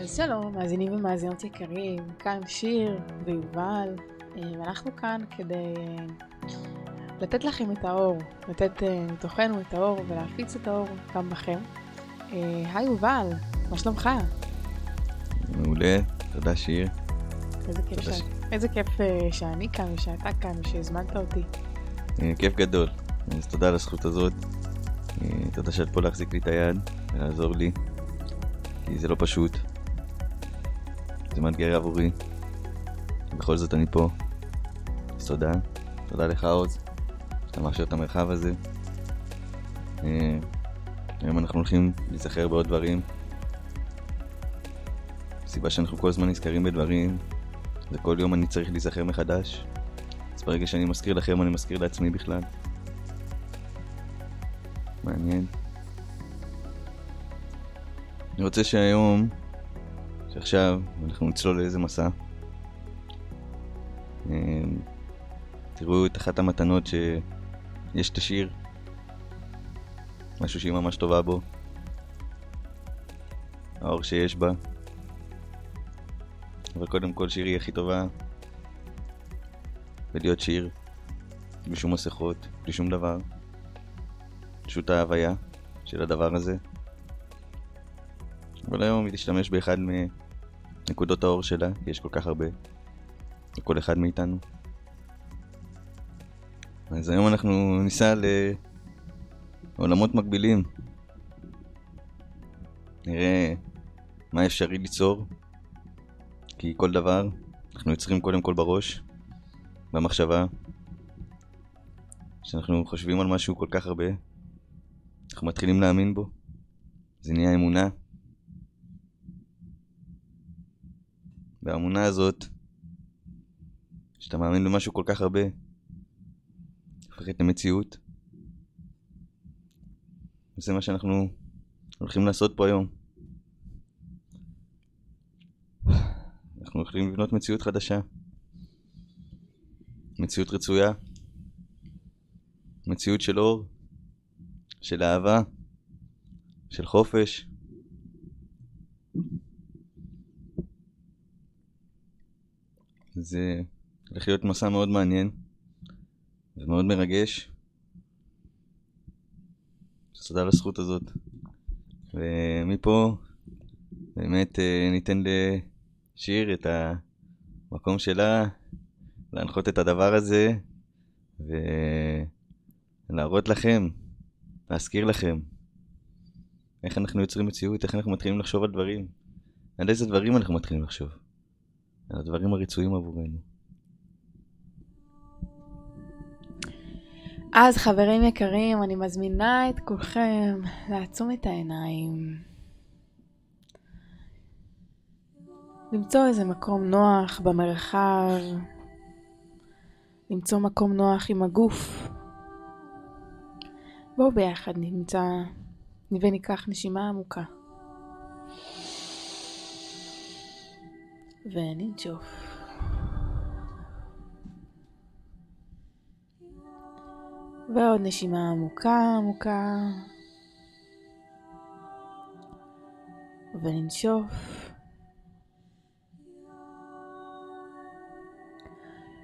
אז שלום, מאזינים ומאזינות יקרים, כאן שיר ויובל, אה, ואנחנו כאן כדי אה, לתת לכם את האור, לתת אה, מתוכנו את האור ולהפיץ את האור גם בכם. היי יובל, מה שלומך? מעולה, תודה שיר. איזה כיף, ש... איזה כיף שאני כאן ושאתה כאן ושהזמנת אותי. כיף גדול, אז תודה על הזכות הזאת. תודה שאת פה להחזיק לי את היד ולעזור לי, כי זה לא פשוט. זה מאתגר עבורי. בכל זאת אני פה. אז תודה. תודה לך עוז, שאתה מאפשר את המרחב הזה. אה, היום אנחנו הולכים להיזכר בעוד דברים. הסיבה שאנחנו כל הזמן נזכרים בדברים, זה כל יום אני צריך להיזכר מחדש. אז ברגע שאני מזכיר לכם, אני מזכיר לעצמי בכלל. מעניין. אני רוצה שהיום שעכשיו אנחנו נצלול לאיזה מסע. אמ, תראו את אחת המתנות שיש את השיר, משהו שהיא ממש טובה בו, האור שיש בה, אבל קודם כל שיר היא הכי טובה, ולהיות שיר, בלי שום מסכות, בלי שום דבר, פשוט ההוויה של הדבר הזה. אבל היום היא תשתמש באחד מנקודות האור שלה, כי יש כל כך הרבה, לכל אחד מאיתנו. אז היום אנחנו ניסע לעולמות מקבילים. נראה מה אפשרי ליצור, כי כל דבר אנחנו יוצרים קודם כל בראש, במחשבה. כשאנחנו חושבים על משהו כל כך הרבה, אנחנו מתחילים להאמין בו. זה נהיה אמונה. והאמונה הזאת, שאתה מאמין במשהו כל כך הרבה, הופכת למציאות. וזה מה שאנחנו הולכים לעשות פה היום. אנחנו הולכים לבנות מציאות חדשה. מציאות רצויה. מציאות של אור, של אהבה, של חופש. זה הולך להיות מסע מאוד מעניין ומאוד מרגש. תודה על הזכות הזאת. ומפה באמת אה, ניתן לשיר את המקום שלה להנחות את הדבר הזה ולהראות לכם, להזכיר לכם איך אנחנו יוצרים מציאות, איך אנחנו מתחילים לחשוב על דברים, על איזה דברים אנחנו מתחילים לחשוב. הדברים הרצויים עבורנו. אז חברים יקרים, אני מזמינה את כולכם לעצום את העיניים. למצוא איזה מקום נוח במרחב, למצוא מקום נוח עם הגוף. בואו ביחד נמצא וניקח נשימה עמוקה. וננשוף. ועוד נשימה עמוקה עמוקה. וננשוף.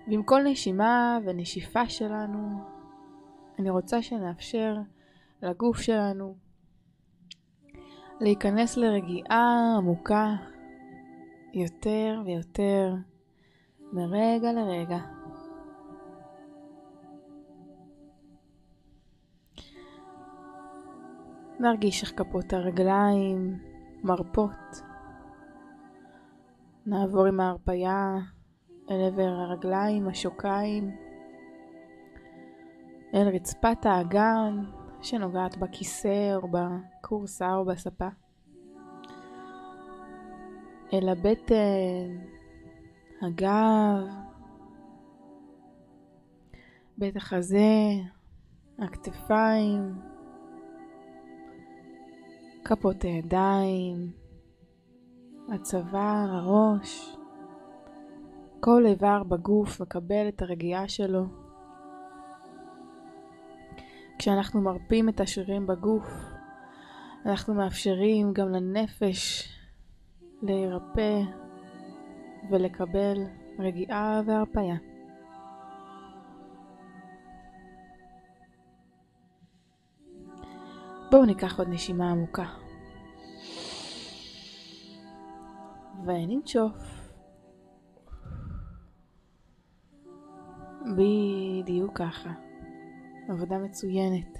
ועם כל נשימה ונשיפה שלנו, אני רוצה שנאפשר לגוף שלנו להיכנס לרגיעה עמוקה יותר ויותר מרגע לרגע. נרגיש איך כפות הרגליים מרפות. נעבור עם ההרפייה אל עבר הרגליים, השוקיים, אל רצפת האגן שנוגעת בכיסא או בכורסה או בספה. אל הבטן, הגב, בית החזה, הכתפיים, כפות הידיים, הצוואר, הראש. כל איבר בגוף מקבל את הרגיעה שלו. כשאנחנו מרפים את השרירים בגוף, אנחנו מאפשרים גם לנפש להירפא ולקבל רגיעה והרפאיה. בואו ניקח עוד נשימה עמוקה. וננשוף. בדיוק ככה. עבודה מצוינת.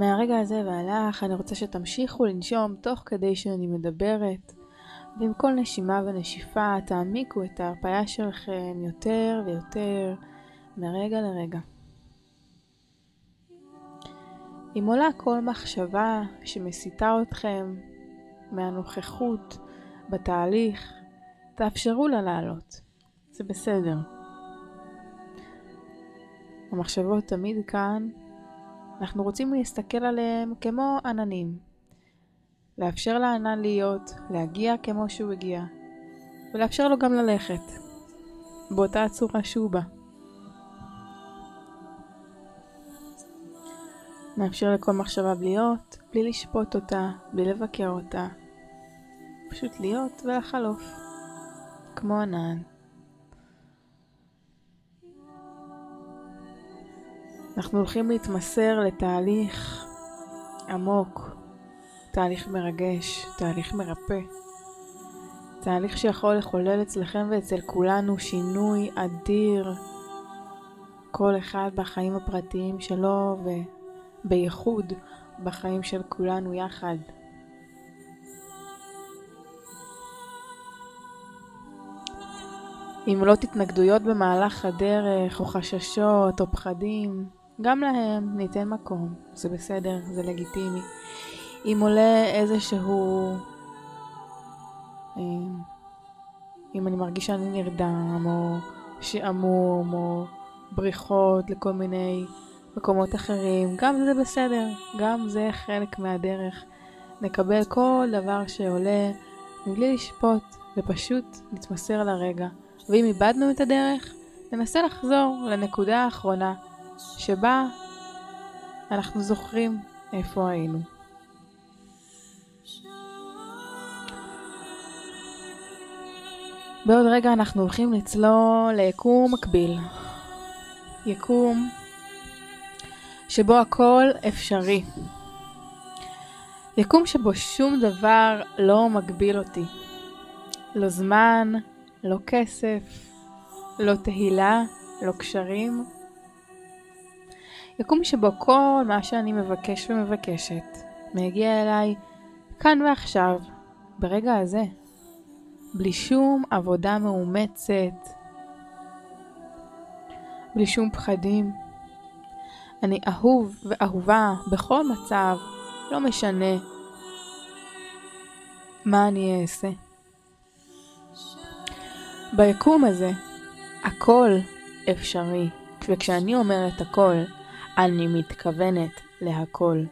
מהרגע הזה ואילך אני רוצה שתמשיכו לנשום תוך כדי שאני מדברת, ועם כל נשימה ונשיפה תעמיקו את ההרפאיה שלכם יותר ויותר מרגע לרגע. אם עולה כל מחשבה שמסיתה אתכם מהנוכחות בתהליך, תאפשרו לה לעלות. זה בסדר. המחשבות תמיד כאן, אנחנו רוצים להסתכל עליהם כמו עננים. לאפשר לענן להיות, להגיע כמו שהוא הגיע, ולאפשר לו גם ללכת, באותה הצורה שהוא בא. נאפשר לכל מחשבה להיות, בלי לשפוט אותה, בלי לבקר אותה. פשוט להיות ולחלוף, כמו ענן. אנחנו הולכים להתמסר לתהליך עמוק, תהליך מרגש, תהליך מרפא. תהליך שיכול לחולל אצלכם ואצל כולנו שינוי אדיר, כל אחד בחיים הפרטיים שלו ובייחוד בחיים של כולנו יחד. אם לא תתנגדויות במהלך הדרך, או חששות, או פחדים, גם להם ניתן מקום, זה בסדר, זה לגיטימי. אם עולה איזשהו... אה, אם אני מרגישה שאני נרדם, או שעמום, או בריחות לכל מיני מקומות אחרים, גם זה בסדר, גם זה חלק מהדרך. נקבל כל דבר שעולה מבלי לשפוט, ופשוט נתמסר לרגע. ואם איבדנו את הדרך, ננסה לחזור לנקודה האחרונה שבה אנחנו זוכרים איפה היינו. בעוד רגע אנחנו הולכים לצלול ליקום מקביל. יקום שבו הכל אפשרי. יקום שבו שום דבר לא מגביל אותי. לא זמן, לא כסף, לא תהילה, לא קשרים. יקום שבו כל מה שאני מבקש ומבקשת מגיע אליי כאן ועכשיו, ברגע הזה, בלי שום עבודה מאומצת, בלי שום פחדים. אני אהוב ואהובה בכל מצב, לא משנה מה אני אעשה. ביקום הזה הכל אפשרי, וכשאני אומרת הכל, אני מתכוונת להכל.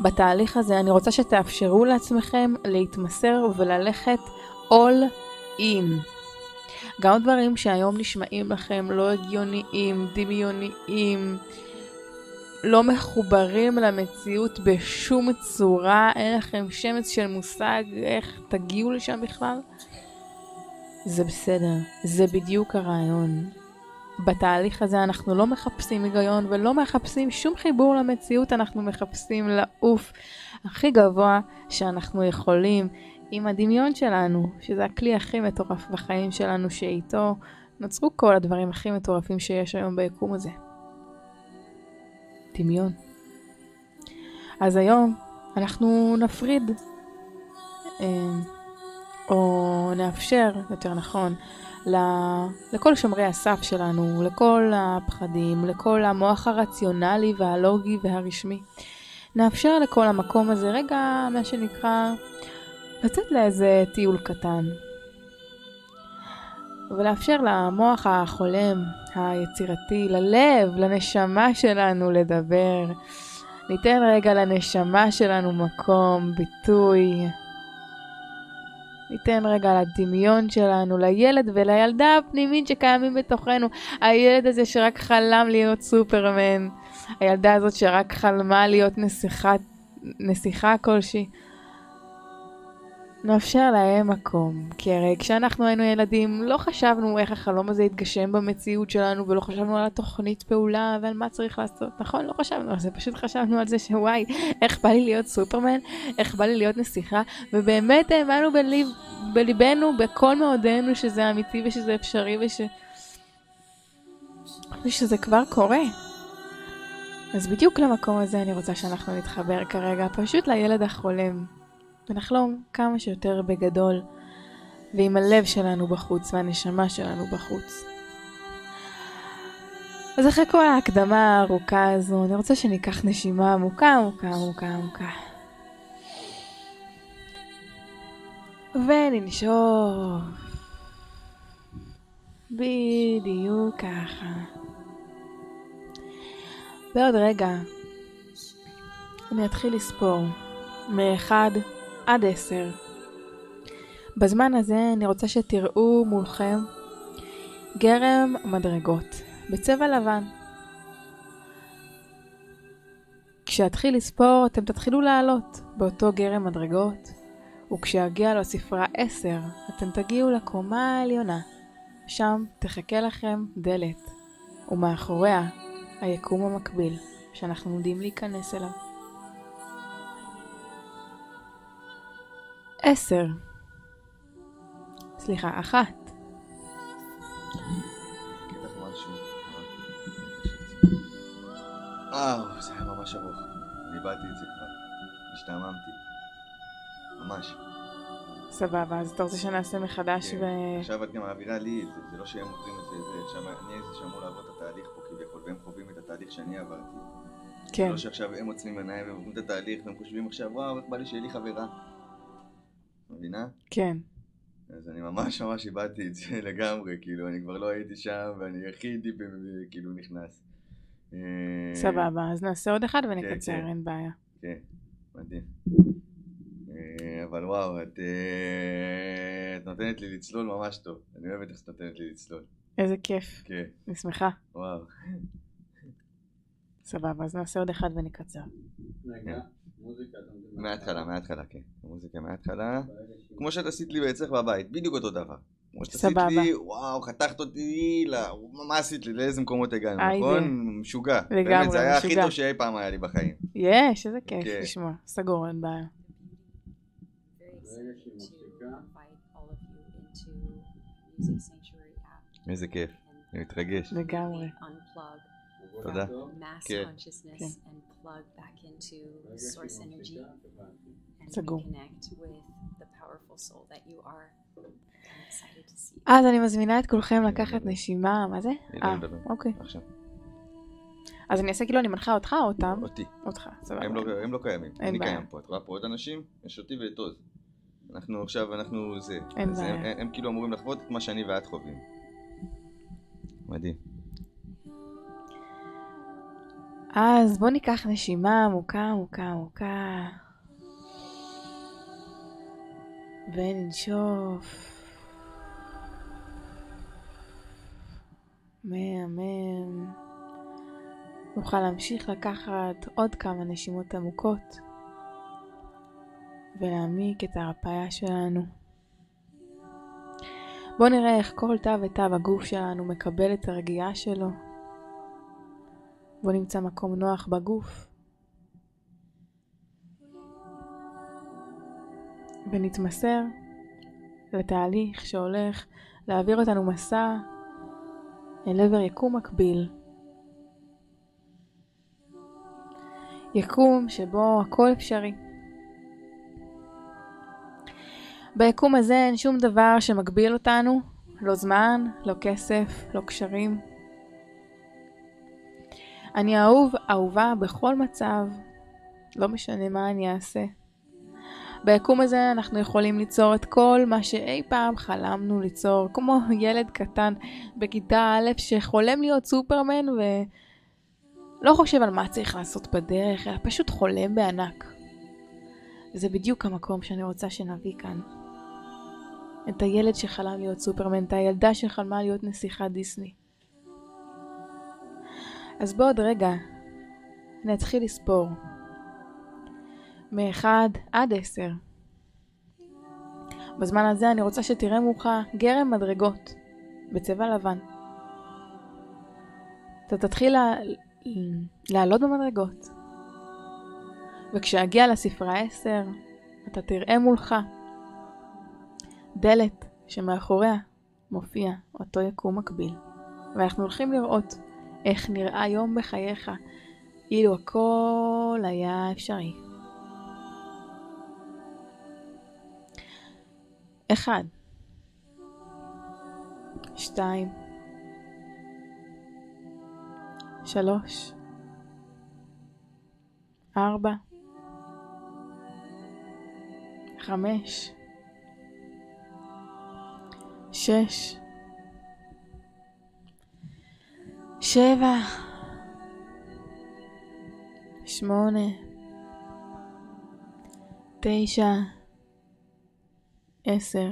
בתהליך הזה אני רוצה שתאפשרו לעצמכם להתמסר וללכת all in. גם דברים שהיום נשמעים לכם לא הגיוניים, דמיוניים, לא מחוברים למציאות בשום צורה, אין לכם שמץ של מושג איך תגיעו לשם בכלל, זה בסדר, זה בדיוק הרעיון. בתהליך הזה אנחנו לא מחפשים היגיון ולא מחפשים שום חיבור למציאות, אנחנו מחפשים לעוף הכי גבוה שאנחנו יכולים עם הדמיון שלנו, שזה הכלי הכי מטורף בחיים שלנו, שאיתו נוצרו כל הדברים הכי מטורפים שיש היום ביקום הזה. דמיון. אז היום אנחנו נפריד. אה, או נאפשר, יותר נכון, לכל שומרי הסף שלנו, לכל הפחדים, לכל המוח הרציונלי והלוגי והרשמי. נאפשר לכל המקום הזה רגע, מה שנקרא, לצאת לאיזה טיול קטן. ולאפשר למוח החולם, היצירתי, ללב, לנשמה שלנו לדבר. ניתן רגע לנשמה שלנו מקום, ביטוי, ניתן רגע לדמיון שלנו, לילד ולילדה הפנימית שקיימים בתוכנו. הילד הזה שרק חלם להיות סופרמן. הילדה הזאת שרק חלמה להיות נסיכת נסיכה כלשהי. נאפשר להם מקום, כי הרי כשאנחנו היינו ילדים לא חשבנו איך החלום הזה יתגשם במציאות שלנו ולא חשבנו על התוכנית פעולה ועל מה צריך לעשות, נכון? לא חשבנו על זה, פשוט חשבנו על זה שוואי, איך בא לי להיות סופרמן, איך בא לי להיות נסיכה, ובאמת האמנו בליב, בליבנו, בכל מאודנו שזה אמיתי ושזה אפשרי וש... ושזה כבר קורה. אז בדיוק למקום הזה אני רוצה שאנחנו נתחבר כרגע, פשוט לילד החולם. ונחלום כמה שיותר בגדול, ועם הלב שלנו בחוץ והנשמה שלנו בחוץ. אז אחרי כל ההקדמה הארוכה הזו, אני רוצה שניקח נשימה עמוקה, עמוקה, עמוקה, עמוקה. וננשוף. בדיוק ככה. בעוד רגע אני אתחיל לספור מאחד עד עשר. בזמן הזה אני רוצה שתראו מולכם גרם מדרגות בצבע לבן. כשאתחיל לספור אתם תתחילו לעלות באותו גרם מדרגות, וכשאגיע לספרה 10 אתם תגיעו לקומה העליונה. שם תחכה לכם דלת, ומאחוריה היקום המקביל, שאנחנו עומדים להיכנס אליו. עשר. סליחה, אחת. וואו, זה היה ממש ארוך. אני איבדתי את זה כבר. השתעממתי. ממש. סבבה, אז אתה רוצה שנעשה מחדש כן. ו... עכשיו את גם מעבירה לי את זה, זה לא שהם עוברים את זה, זה עכשיו אני זה שאמור לעבור את התהליך פה כביכול, והם חווים את התהליך שאני עברתי. כן, לא שעכשיו הם עוצמים עיניים והם עוברים את התהליך והם חושבים עכשיו, וואו, איך בא לי שיהיה לי חברה. מבינה? כן. אז אני ממש ממש איבדתי את זה לגמרי, כאילו, אני כבר לא הייתי שם, ואני הכי טיפ כאילו נכנס. אה, סבבה, אז נעשה עוד אחד ונקצר, כן. אין בעיה. כן, מדהים. אה, אבל וואו, את, אה, את נותנת לי לצלול ממש טוב. אני אוהבת איך שאת נותנת לי לצלול. איזה כיף, כן, אני שמחה. וואו. סבבה, אז נעשה עוד אחד ונקצר. רגע, מדבר. מההתחלה, מההתחלה, כן. המוזיקה מההתחלה. כמו שאת עשית לי אצלך בבית, בדיוק אותו דבר. כמו שאת עשית. לי, וואו, חתכת אותי. מה עשית לי, לאיזה מקומות הגענו. נכון? משוגע. לגמרי, באמת, זה היה הכי משוגע. טוב שאי פעם היה לי בחיים. יש, איזה כיף כן. לשמוע. סגור, אין בעיה. איזה כיף, אני מתרגש. לגמרי. תודה. mass כן. Plug back into source energy and סגור. reconnect with the powerful soul that you are. I'm excited to see. אז אני מזמינה את כולכם לקחת נשימה, מה זה? אה, מדבר. אוקיי. אז אני אעשה כאילו אני מנחה אותך או אותם? אותי. אותך, סבבה. הם לא, לא קיימים, אני. קיים פה, את רואה פה עוד אנשים? יש אותי ואת עוז. אנחנו עכשיו, אנחנו זה. אין בעיה. הם כאילו אמורים לחוות את מה שאני ואת חווים. מדהים. אז בוא ניקח נשימה עמוקה עמוקה עמוקה. וננשוף. מהמם. נוכל להמשיך לקחת עוד כמה נשימות עמוקות ולהעמיק את ההרפאיה שלנו. בואו נראה איך כל תא ותא בגוף שלנו מקבל את הרגיעה שלו. בוא נמצא מקום נוח בגוף. ונתמסר לתהליך שהולך להעביר אותנו מסע אל עבר יקום מקביל. יקום שבו הכל אפשרי. ביקום הזה אין שום דבר שמגביל אותנו, לא זמן, לא כסף, לא קשרים. אני אהוב, אהובה בכל מצב, לא משנה מה אני אעשה. ביקום הזה אנחנו יכולים ליצור את כל מה שאי פעם חלמנו ליצור, כמו ילד קטן בכיתה א' שחולם להיות סופרמן ולא חושב על מה צריך לעשות בדרך, אלא פשוט חולם בענק. וזה בדיוק המקום שאני רוצה שנביא כאן. את הילד שחלם להיות סופרמן, את הילדה שחלמה להיות נסיכת דיסני. אז בעוד רגע נתחיל לספור. מ-1 עד 10. בזמן הזה אני רוצה שתראה מולך גרם מדרגות בצבע לבן. אתה תתחיל. לעלות במדרגות. וכשאגיע לספרה 10, אתה תראה מולך דלת שמאחוריה מופיע אותו יקום מקביל. ואנחנו הולכים לראות איך נראה יום בחייך. אילו הכל היה אפשרי. אחד, שתיים, שלוש, ארבע, חמש, שש, שבע, שמונה, תשע, עשר.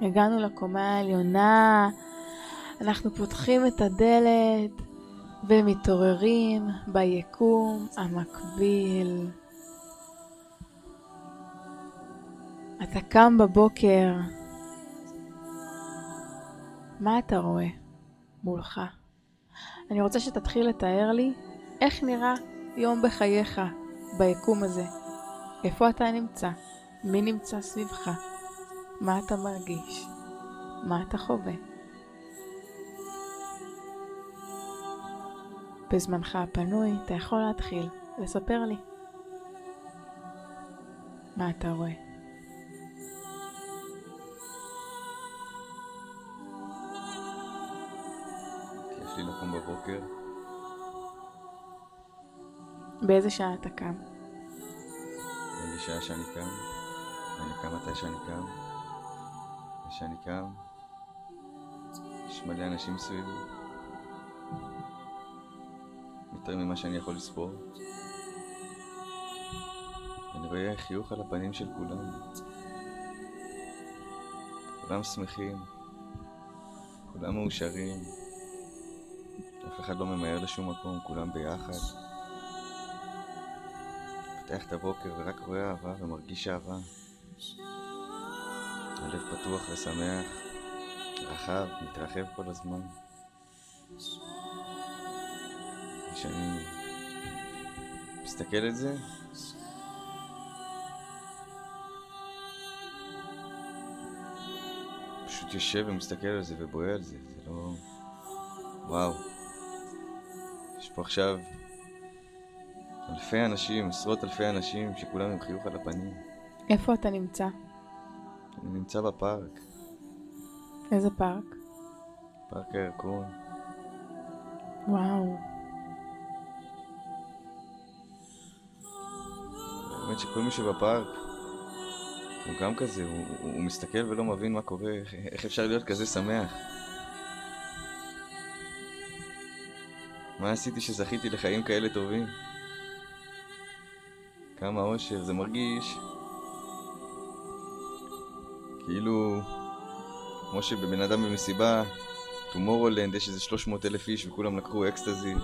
הגענו לקומה העליונה, אנחנו פותחים את הדלת ומתעוררים ביקום המקביל. אתה קם בבוקר, מה אתה רואה מולך? אני רוצה שתתחיל לתאר לי איך נראה יום בחייך ביקום הזה. איפה אתה נמצא? מי נמצא סביבך? מה אתה מרגיש? מה אתה חווה? בזמנך הפנוי אתה יכול להתחיל לספר לי מה אתה רואה. כיף לי בבוקר, באיזה שעה אתה קם? לי שעה שאני קם, אני קם מתי שאני קם, וכשאני קם, יש מלא אנשים סביבי, יותר ממה שאני יכול לספור. אני רואה חיוך על הפנים של כולם. כולם שמחים, כולם מאושרים, אף אחד לא ממהר לשום מקום, כולם ביחד. פותח את הבוקר ורק רואה אהבה ומרגיש אהבה. הלב פתוח ושמח, רחב, מתרחב כל הזמן. כשאני מסתכל על זה, פשוט יושב ומסתכל על זה ובוהה על זה, זה לא... וואו. פה עכשיו אלפי אנשים, עשרות אלפי אנשים, שכולם עם חיוך על הפנים. איפה אתה נמצא? אני נמצא בפארק, איזה פארק? פארק הירקון. וואו. האמת שכל מי שבפארק הוא גם כזה, הוא, הוא, מסתכל ולא מבין מה קורה, איך אפשר להיות כזה שמח. מה עשיתי שזכיתי לחיים כאלה טובים? כמה אושר, זה מרגיש כאילו כמו שבבן אדם במסיבה, Tomorrowland, יש איזה 300 אלף איש וכולם לקחו אקסטזי,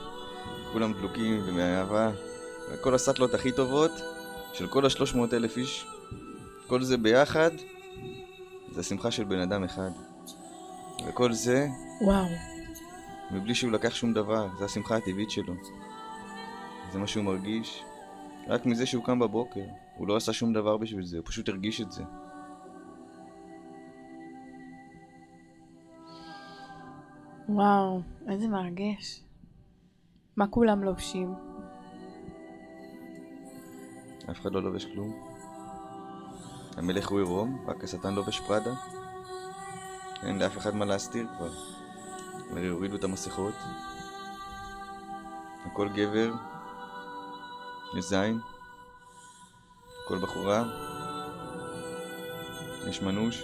כולם דלוקים ומאהבה, וכל הסאטלות הכי טובות של כל ה-300 אלף איש, כל זה ביחד, זה השמחה של בן אדם אחד. וכל זה, וואו. מבלי שהוא לקח שום דבר, זה השמחה הטבעית שלו. זה מה שהוא מרגיש, רק מזה שהוא קם בבוקר. הוא לא עשה שום דבר בשביל זה, הוא פשוט הרגיש את זה. וואו, איזה מרגש. מה כולם לובשים? אף אחד לא לובש כלום. המלך הוא עירום, רק השטן לובש פראדה. אין לאף אחד מה להסתיר כבר. הרי הורידו את המסכות. לכל גבר יש זין. לכל בחורה יש מנוש.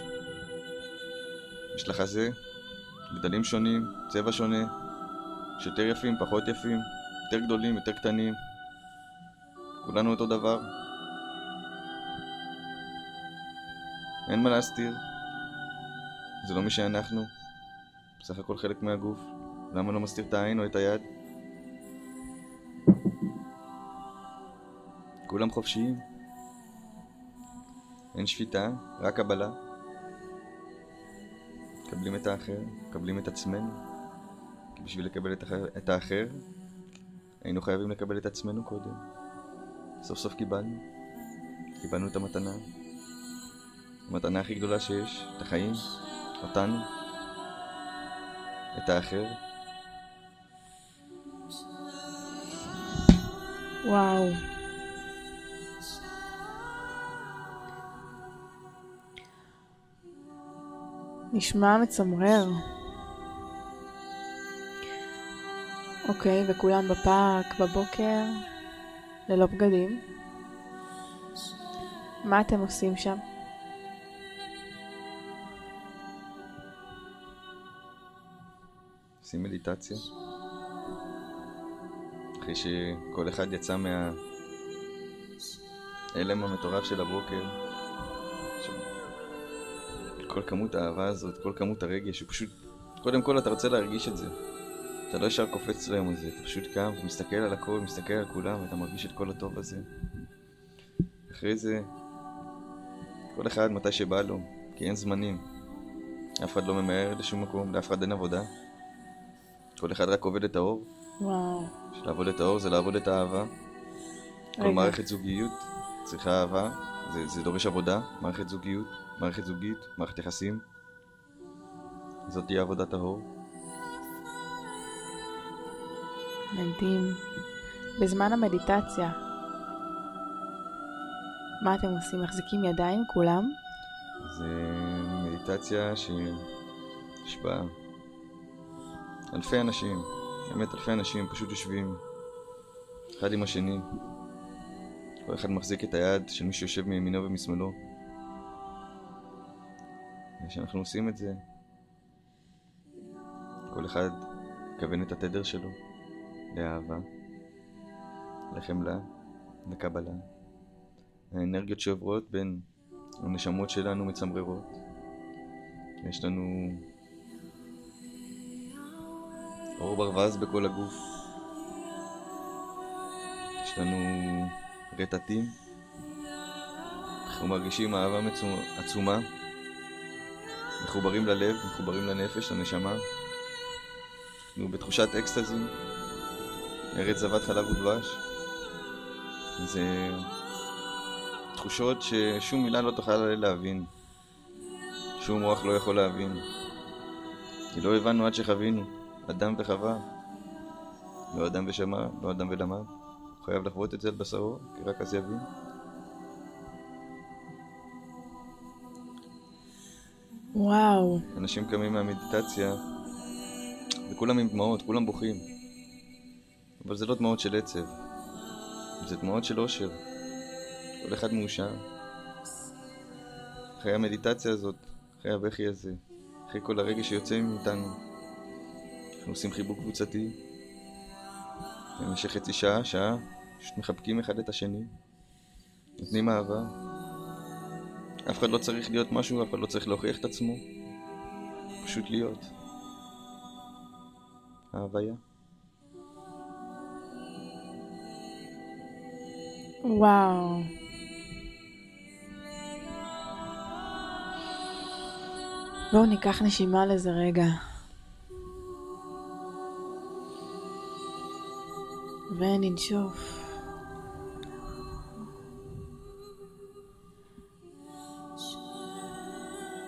יש לה חזה, גדלים שונים, צבע שונה. יש יותר יפים, פחות יפים, יותר גדולים, יותר קטנים. כולנו אותו דבר. אין מה להסתיר. זה לא מי שאנחנו. בסך הכל חלק מהגוף. למה לא מסתיר את העין או את היד? כולם חופשיים. אין שפיטה, רק קבלה. מקבלים את האחר, מקבלים את עצמנו. כי בשביל לקבל את, האחר, את האחר, היינו חייבים לקבל את עצמנו קודם. סוף סוף קיבלנו. קיבלנו את המתנה. המתנה הכי גדולה שיש, את החיים, אותנו, את האחר. וואו. נשמע מצמרר. אוקיי, וכולם בפארק בבוקר, ללא בגדים. מה אתם עושים שם? עושים מדיטציה. אחרי שכל אחד יצא מההלם המטורף של הבוקר, כל כמות האהבה הזאת, כל כמות הרגש, הוא פשוט, קודם כל אתה רוצה להרגיש את זה. אתה לא ישר קופץ ליום הזה, אתה פשוט קם ומסתכל על הכל, מסתכל על כולם, ואתה מרגיש את כל הטוב הזה. אחרי זה, כל אחד מתי שבא לו, כי אין זמנים. אף אחד לא ממהר לשום מקום, לאף אחד אין עבודה. כל אחד רק עובד את האור. וואו. לעבוד את האור זה לעבוד את האהבה. כל רגע. מערכת זוגיות צריכה אהבה, זה, זה דורש עבודה, מערכת זוגיות, מערכת זוגית, מערכת יחסים. זאת תהיה עבודת האור. מדהים. בזמן המדיטציה, מה אתם עושים? מחזיקים ידיים כולם? זה מדיטציה שיש בה אלפי אנשים, באמת אלפי אנשים פשוט יושבים אחד עם השני. כל אחד מחזיק את היד של מי שיושב מימינו ומשמאלו. וכשאנחנו עושים את זה, כל אחד מכוון את התדר שלו לאהבה, לחמלה, לקבלה. האנרגיות שעוברות בין הנשמות שלנו מצמררות. יש לנו אור ברווז בכל הגוף. יש לנו רטטים. אנחנו מרגישים אהבה מצו- עצומה. מחוברים ללב, מחוברים לנפש, לנשמה. אנחנו בתחושת אקסטזי. ארץ זבת חלב ודבש. זה תחושות ששום מילה לא תוכל להבין. שום מוח לא יכול להבין. כי לא הבנו עד שחווינו, אדם וחווה. לא אדם ושמע, לא אדם ולמד. הוא חייב לחוות את זה על בשרו, כי רק אז יבין. וואו. אנשים קמים מהמדיטציה, וכולם עם דמעות, כולם בוכים. אבל זה לא דמעות של עצב, זה דמעות של אושר. כל אחד מאושר. אחרי המדיטציה הזאת, אחרי הבכי הזה, אחרי כל הרגש שיוצא מאיתנו, אנחנו עושים חיבוק קבוצתי. במשך חצי שעה, שעה, פשוט מחבקים אחד את השני, נותנים אהבה. אף אחד לא צריך להיות משהו, אף אחד לא צריך להוכיח את עצמו. פשוט להיות. ההוויה. וואו. בואו ניקח נשימה לזה רגע. וננשוף.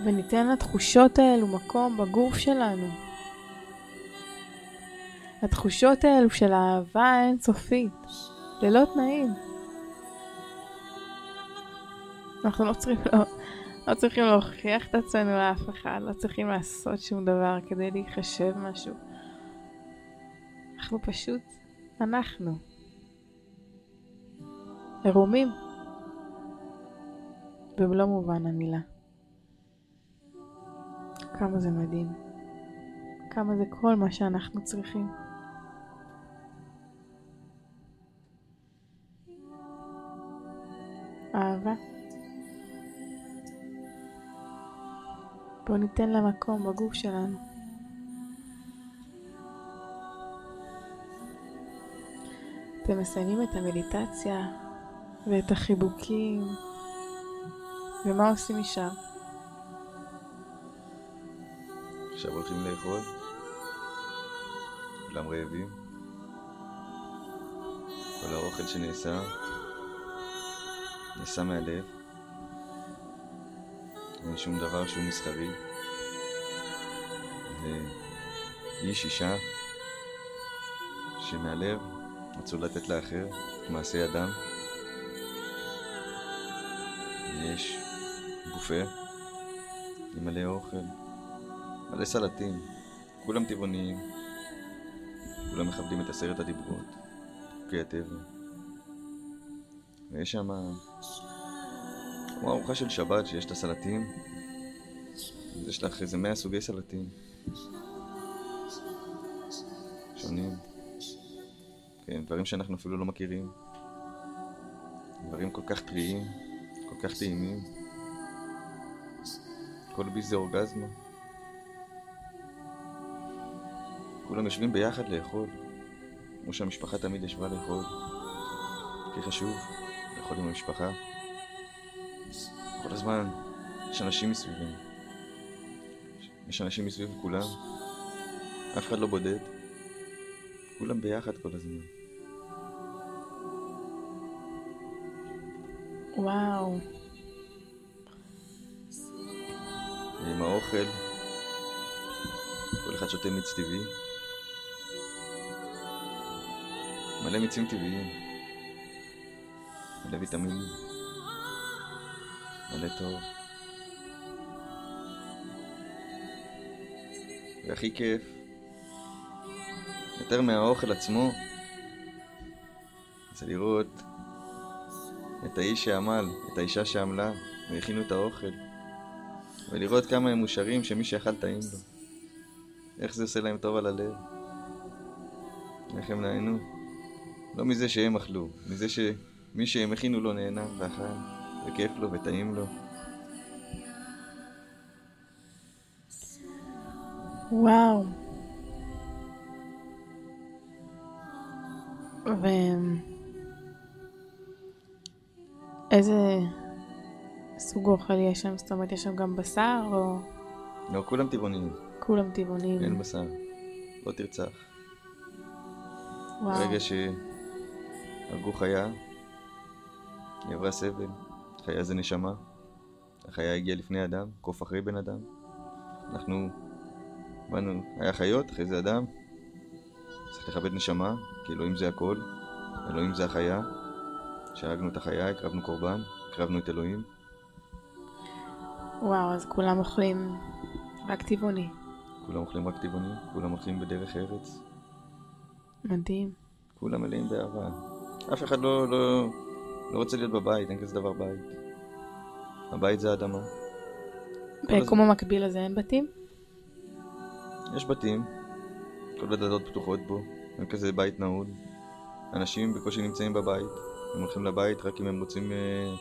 וניתן לתחושות האלו מקום בגוף שלנו. התחושות האלו של האהבה האינסופית, ללא תנאים. אנחנו לא צריכים, לא, לא צריכים להוכיח את עצמנו לאף אחד, לא צריכים לעשות שום דבר כדי להיחשב משהו. אנחנו פשוט, אנחנו. עירומים. במלוא מובן המילה. כמה זה מדהים. כמה זה כל מה שאנחנו צריכים. אהבה. בואו ניתן לה מקום בגוף שלנו. אתם מסיימים את המדיטציה ואת החיבוקים. ומה עושים משם? עכשיו הולכים לאכול. כולם רעבים. כל האוכל שנעשה, נעשה מהלב. אין שום דבר שהוא מסחרי. זה איש, אישה, שמהלב רצו לתת לאחר מעשה ידם. יש בופה עם מלא אוכל, מלא סלטים, כולם טבעוניים, כולם מכבדים את עשרת הדיברות, חוקי הטבע. ויש שם כמו ארוחה של שבת שיש את הסלטים, אז יש לך איזה מאה סוגי סלטים. שונים. כן, דברים שאנחנו אפילו לא מכירים. דברים כל כך טריים, כל כך טעימים. כל ביס זה אורגזמה. כולם יושבים ביחד לאכול, כמו שהמשפחה תמיד ישבה לאכול. הכי חשוב, לאכול עם המשפחה. כל הזמן יש אנשים מסביבנו. יש אנשים מסביב כולם. אף אחד לא בודד. כולם ביחד כל הזמן. וואו. ועם האוכל, כל אחד שותה מיץ טבעי. מלא מיצים טבעיים. מלא ויטמינים. מלא טוב. והכי כיף, יותר מהאוכל עצמו, זה לראות את האיש שעמל, את האישה שעמלה, והכינו את האוכל, ולראות כמה הם מאושרים שמי שאכל טעים לו. איך זה עושה להם טוב על הלב. איך הם נהנו. לא מזה שהם אכלו, מזה שמי שהם הכינו לו נהנה ואכל, וכיף לו וטעים לו. וואו. ו... איזה סוג אוכל יש שם? זאת אומרת, יש שם גם בשר או לא, כולם טבעוניים, כולם טבעונים? אין בשר. לא תרצח. וואו. ברגע שהרגו חיה, היא עברה סבל. חיה זה נשמה. החיה הגיעה לפני אדם, קוף אחרי בן אדם. אנחנו באנו, היה חיות, אחרי זה אדם. צריך לכבד נשמה, כי אלוהים זה הכל. אלוהים זה החיה. שהרגנו את החיה, הקרבנו קורבן, הקרבנו את אלוהים. וואו, אז כולם אוכלים רק טבעוני. כולם אוכלים רק טבעוני, כולם הולכים בדרך ארץ. מדהים. כולם מלאים באהבה. אף אחד לא, לא, לא רוצה להיות בבית, אין כזה דבר בית. הבית זה האדמה. ביקום המקביל לזה אין בתים? יש בתים, כל הדלתות פתוחות בו, אין כזה בית נעול. אנשים בקושי נמצאים בבית, הם הולכים לבית רק אם הם רוצים אה,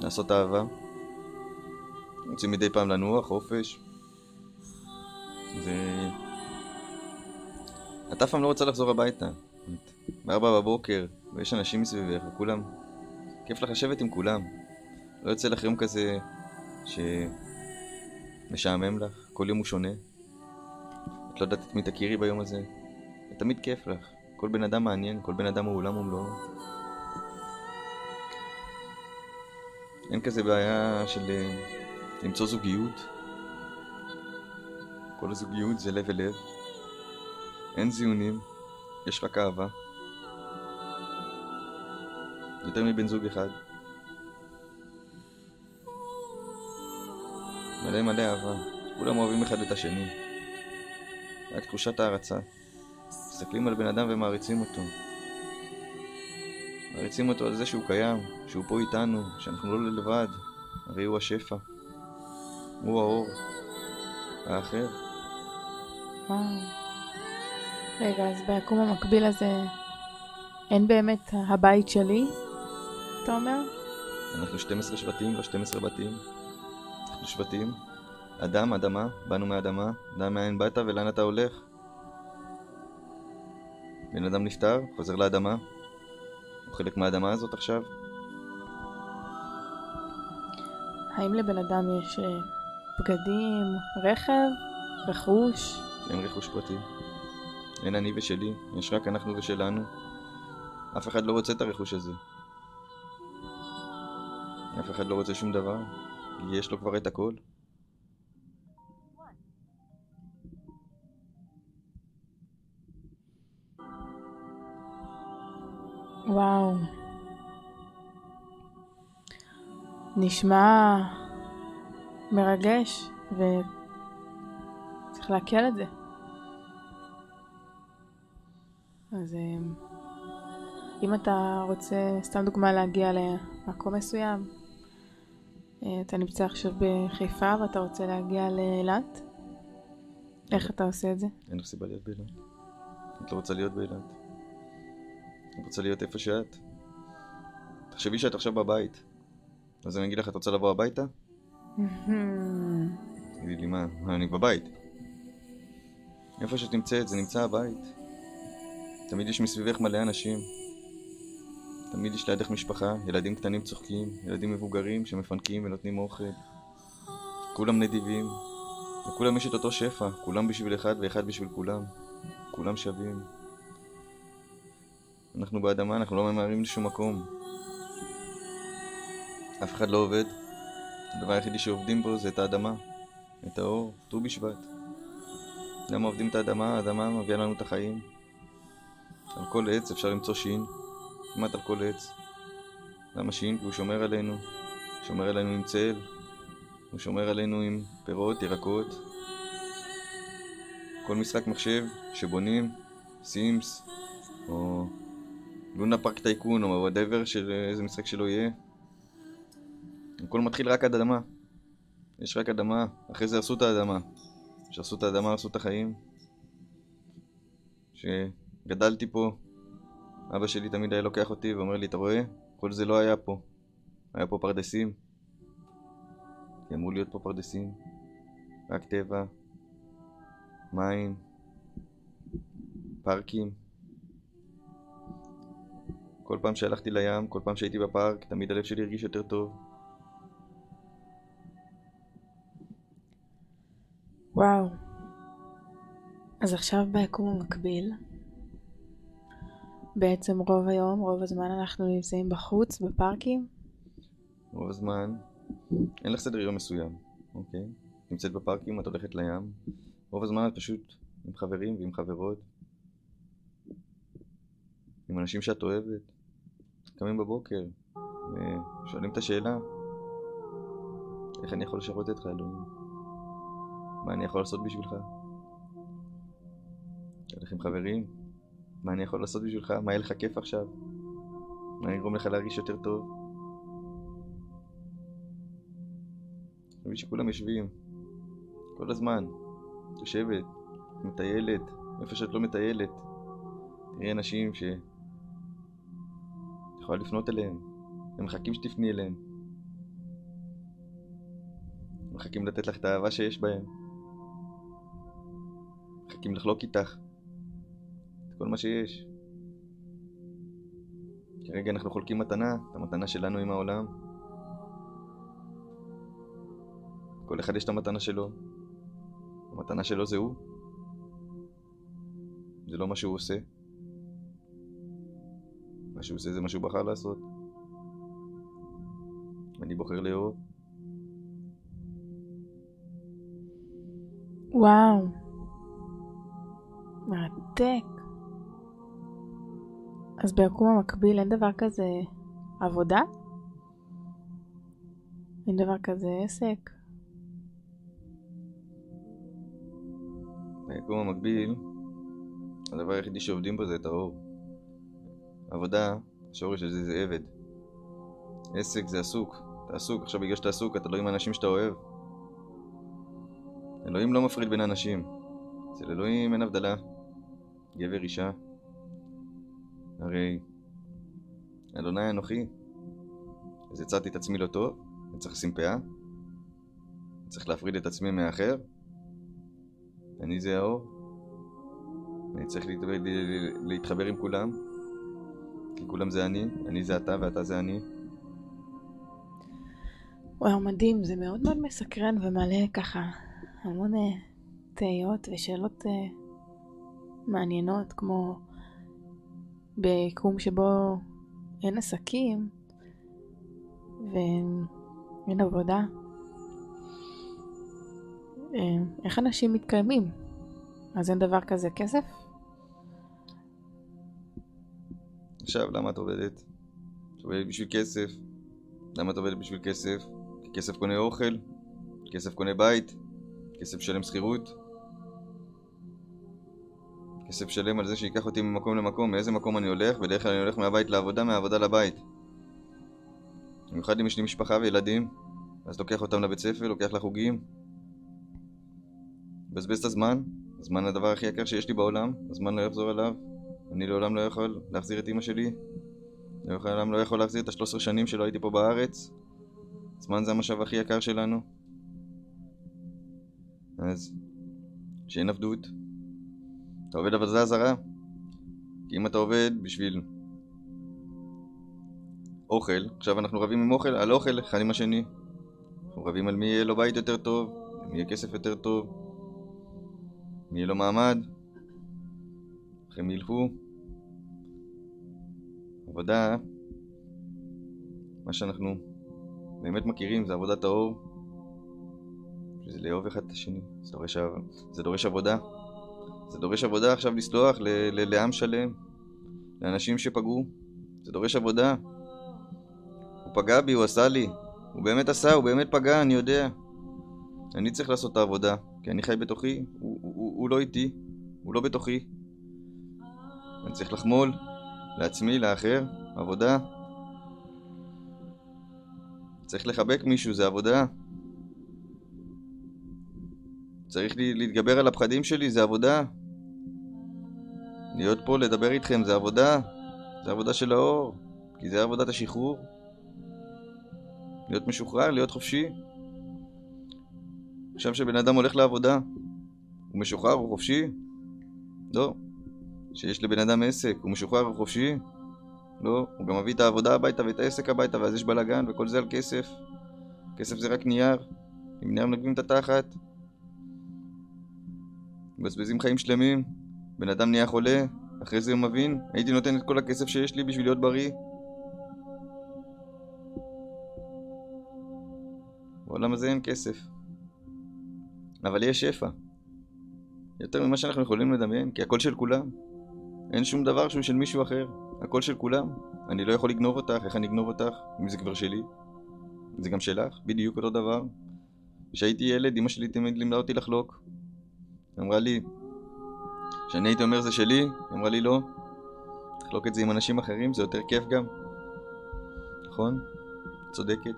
לעשות אהבה. רוצים מדי פעם לנוח, חופש. ו... את אף פעם לא רוצה לחזור הביתה. בארבע בבוקר, ויש אנשים מסביבך, וכולם... כיף לך לשבת עם כולם. לא יוצא לך יום כזה שמשעמם לך, כל יום הוא שונה. את לא יודעת את מי תכירי ביום הזה. ותמיד כיף לך. כל בן אדם מעניין, כל בן אדם הוא עולם ומלואו. אין כזה בעיה של אה, למצוא זוגיות. כל הזוגיות זה לב אל לב. אין זיונים, יש רק אהבה. יותר מבן זוג אחד. מלא מלא אהבה. כולם אוהבים אחד את השני. רק תחושת הערצה. מסתכלים על בן אדם ומעריצים אותו. מעריצים אותו על זה שהוא קיים, שהוא פה איתנו, שאנחנו לא לבד, הרי הוא השפע. הוא האור. האחר. וואו. רגע, אז ביקום המקביל הזה אין באמת הבית שלי, אתה אומר? אנחנו 12 שבטים, לא 12 בתים. אנחנו שבטים. אדם, אדמה, באנו מאדמה, אדם מאין באת ולאן אתה הולך. בן אדם נפטר, חוזר לאדמה. הוא חלק מהאדמה הזאת עכשיו. האם לבן אדם יש אה, בגדים, רכב, רכוש? אין רכוש פרטי. אין אני ושלי, יש רק אנחנו ושלנו. אף אחד לא רוצה את הרכוש הזה. אף אחד לא רוצה שום דבר, יש לו כבר את הכל. וואו. נשמע מרגש, וצריך לעכל את זה. אז אה, אם אתה רוצה, סתם דוגמה, להגיע למקום מסוים, אה, אתה נמצא עכשיו בחיפה ואתה רוצה להגיע לאילת, איך אתה עושה את זה? אין לך סיבה להיות באילת. את לא רוצה להיות באילת. את רוצה להיות איפה שאת. תחשבי שאת עכשיו בבית. אז אני אגיד לך, את רוצה לבוא הביתה? תגידי לי? מה, אני בבית. איפה שאת נמצאת, זה נמצא הבית. תמיד יש מסביבך מלא אנשים. תמיד יש לידך משפחה, ילדים קטנים צוחקים, ילדים מבוגרים שמפנקים ונותנים אוכל. כולם נדיבים, לכולם יש את אותו שפע, כולם בשביל אחד ואחד בשביל כולם. כולם שווים. אנחנו באדמה, אנחנו לא ממהרים לשום מקום. אף אחד לא עובד. הדבר היחידי שעובדים בו זה את האדמה, את האור, ט"ו בשבט. למה עובדים את האדמה? האדמה מביאה לנו את החיים. על כל עץ אפשר למצוא שין, כמעט על כל עץ. למה שין? כי הוא שומר עלינו. שומר עלינו עם צל, הוא שומר עלינו עם פירות, ירקות. כל משחק מחשב שבונים, Sims, או לונה פארק Tycoon, או whatever, של איזה משחק שלא יהיה. הכל מתחיל רק אדמה. יש רק אדמה, אחרי זה הרסו את האדמה. כשהרסו את האדמה, הרסו את החיים. כשגדלתי פה, אבא שלי תמיד היה לוקח אותי ואומר לי, אתה רואה? כל זה לא היה פה. היה פה פרדסים. כי אמור להיות פה פרדסים. רק טבע, מים, פארקים. כל פעם שהלכתי לים, כל פעם שהייתי בפארק, תמיד הלב שלי הרגיש יותר טוב. וואו. אז עכשיו ביקום המקביל, בעצם רוב היום, רוב הזמן אנחנו נמצאים בחוץ, בפארקים. רוב הזמן, אין לך סדר יום מסוים, אוקיי? נמצאת בפארקים, את הולכת לים. רוב הזמן את פשוט עם חברים ועם חברות. עם אנשים שאת אוהבת. קמים בבוקר ושואלים את השאלה, איך אני יכול לשרת אותך, אלוהים? מה אני יכול לעשות בשבילך? הולך עם חברים, מה אני יכול לעשות בשבילך? מה יהיה לך כיף עכשיו? מה יגרום לך להרגיש יותר טוב? אני מבין שכולם יושבים כל הזמן, את יושבת, מטיילת, איפה שאת לא מטיילת. תראי אנשים ש... יכולה לפנות אליהם, הם מחכים שתפני אליהם. הם מחכים לתת לך את האהבה שיש בהם. מחכים לחלוק איתך את כל מה שיש. כרגע אנחנו חולקים מתנה, את המתנה שלנו עם העולם. כל אחד יש את המתנה שלו. המתנה שלו זה הוא. זה לא מה שהוא עושה. מה שהוא עושה זה מה שהוא בחר לעשות. אני בוחר לאהוב. וואו. מרתק. אז ביקום המקביל אין דבר כזה עבודה? אין דבר כזה עסק? ביקום המקביל, הדבר היחידי שעובדים בו זה את האור. עבודה, השורש של זה עבד. עסק זה עסוק. אתה עסוק, עכשיו בגלל שאתה עסוק אתה לא עם האנשים שאתה אוהב. אלוהים לא מפריד בין אנשים. אצל אלוהים אין הבדלה. גבר אישה. הרי אדוני אנוכי. אז יצרתי את עצמי לא טוב, אני צריך לשים פאה, אני צריך להפריד את עצמי מהאחר. אני זה האור. אני צריך להתחבר עם כולם. כי כולם זה אני, אני זה אתה ואתה זה אני. וואו, מדהים, זה מאוד מאוד מסקרן ומעלה ככה המון אה, תהיות ושאלות אה, מעניינות, כמו ביקום שבו אין עסקים ואין עבודה. אה, איך אנשים מתקיימים? אז אין דבר כזה כסף? עכשיו, למה את עובדת? את עובדת בשביל כסף. למה את עובדת בשביל כסף? כי כסף קונה אוכל, כסף קונה בית, כסף משלם שכירות. כסף שלם על זה שייקח אותי ממקום למקום, מאיזה מקום אני הולך, בדרך כלל אני הולך מהבית לעבודה, מהעבודה לבית. במיוחד אם יש לי משפחה וילדים, אז לוקח אותם לבית ספר, לוקח לחוגים. מבזבז את הזמן, הזמן הדבר הכי יקר שיש לי בעולם, הזמן לא יחזור אליו. אני לעולם לא יכול להחזיר את אמא שלי. לעולם לא יכול להחזיר את השלוש עשרה שנים שלא הייתי פה בארץ. זמן זה המשאב הכי יקר שלנו. אז שאין עבדות. אתה עובד עבודה זרה. כי אם אתה עובד בשביל אוכל, עכשיו אנחנו רבים עם אוכל, על אוכל אחד עם השני. אנחנו רבים על מי יהיה לו בית יותר טוב, מי יהיה כסף יותר טוב, מי יהיה לו מעמד, איך הם ילכו. עבודה, מה שאנחנו באמת מכירים זה עבודת האור. זה לאהוב אחד את השני, זה דורש, זה דורש עבודה. זה דורש עבודה עכשיו לסלוח ל, ל, לעם שלם, לאנשים שפגעו. זה דורש עבודה. הוא פגע בי, הוא עשה לי. הוא באמת עשה, הוא באמת פגע, אני יודע. אני צריך לעשות את העבודה, כי אני חי בתוכי, הוא, הוא, הוא, הוא לא איתי, הוא לא בתוכי. אני צריך לחמול לעצמי, לאחר, עבודה. צריך לחבק מישהו, זה עבודה. צריך לי, להתגבר על הפחדים שלי, זה עבודה. להיות פה, לדבר איתכם, זה עבודה. זה עבודה של האור, כי זה עבודת השחרור. להיות משוחרר, להיות חופשי. עכשיו שבן אדם הולך לעבודה, הוא משוחרר, הוא חופשי? לא. שיש לבן אדם עסק, הוא משוחרר, הוא חופשי? לא. הוא גם מביא את העבודה הביתה ואת העסק הביתה, ואז יש בלאגן, וכל זה על כסף. כסף זה רק נייר. עם נייר מנגבים את התחת. מבזבזים חיים שלמים. בן אדם נהיה חולה, אחרי זה הוא מבין, הייתי נותן את כל הכסף שיש לי בשביל להיות בריא. בעולם הזה אין כסף. אבל יש שפע. יותר ממה שאנחנו יכולים לדמיין, כי הכל של כולם. אין שום דבר שהוא של מישהו אחר. הכל של כולם. אני לא יכול לגנוב אותך, איך אני אגנוב אותך? אם זה כבר שלי. זה גם שלך, בדיוק אותו דבר. כשהייתי ילד, אמא שלי תמיד לימדה אותי לחלוק. אמרה לי, כשאני הייתי אומר זה שלי, אמרה לי לא. תחלוק את זה עם אנשים אחרים, זה יותר כיף גם. נכון? צודקת.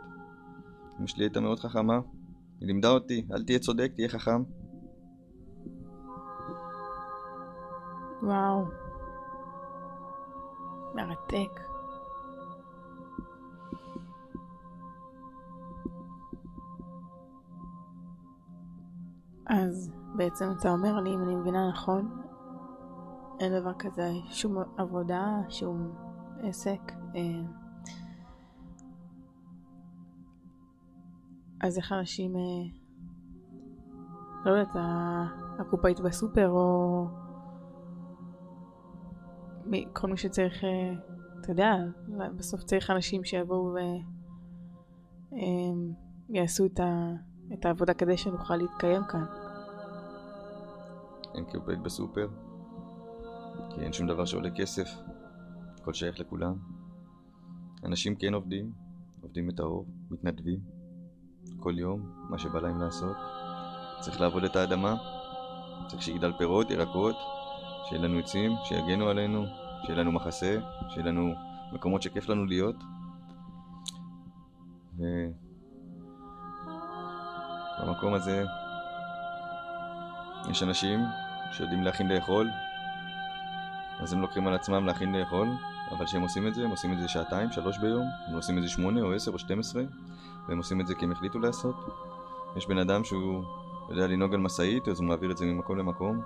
אמא שלי הייתה מאוד חכמה. היא לימדה אותי, אל תהיה צודק, תהיה חכם. וואו. מרתק. אז בעצם אתה אומר לי, אם אני מבינה נכון, אין דבר כזה, שום עבודה, שום עסק. אה, אז איך אנשים, אה, לא יודעת, הקופאית בסופר, או כל מי שצריך, אה, אתה יודע, בסוף צריך אנשים שיבואו ויעשו את, ה, את העבודה כדי שנוכל להתקיים כאן. אין קופאית בסופר, כי אין שום דבר שעולה כסף, הכל שייך לכולם. אנשים כן עובדים, עובדים את האור, מתנדבים, כל יום, מה שבא להם לעשות. צריך לעבוד את האדמה, צריך שיגדל פירות, ירקות, שיהיה לנו עצים, שיגנו עלינו, שיהיה לנו מחסה, שיהיה לנו מקומות שכיף לנו להיות. ובמקום הזה יש אנשים שיודעים להכין לאכול, אז הם לוקחים על עצמם להכין לאכול, אבל כשהם עושים את זה, הם עושים את זה שעתיים, שלוש ביום, הם עושים את זה שמונה או עשר או שתים עשרה, והם עושים את זה כי הם החליטו לעשות. יש בן אדם שהוא יודע לנהוג על משאית, אז הוא מעביר את זה ממקום למקום.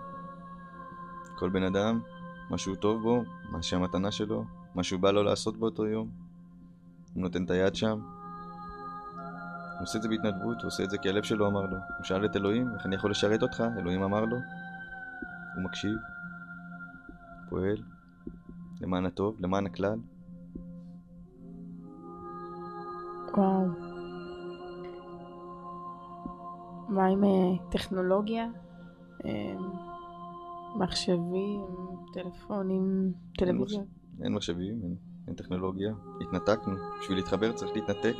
כל בן אדם, משהו טוב בו, מה שהמתנה שלו, מה שהוא בא לו לעשות באותו יום. הוא נותן את היד שם. הוא עושה את זה בהתנדבות, הוא עושה את זה כי הלב שלו אמר לו. הוא שאל את אלוהים, איך אני יכול לשרת אותך? אלוהים אמר לו. הוא מקשיב, פועל, למען הטוב, למען הכלל. וואו. מה עם אה, טכנולוגיה? מחשבים, טלפונים, טלוויזיה? אין מחשבים, אין, אין טכנולוגיה. התנתקנו. בשביל להתחבר צריך להתנתק.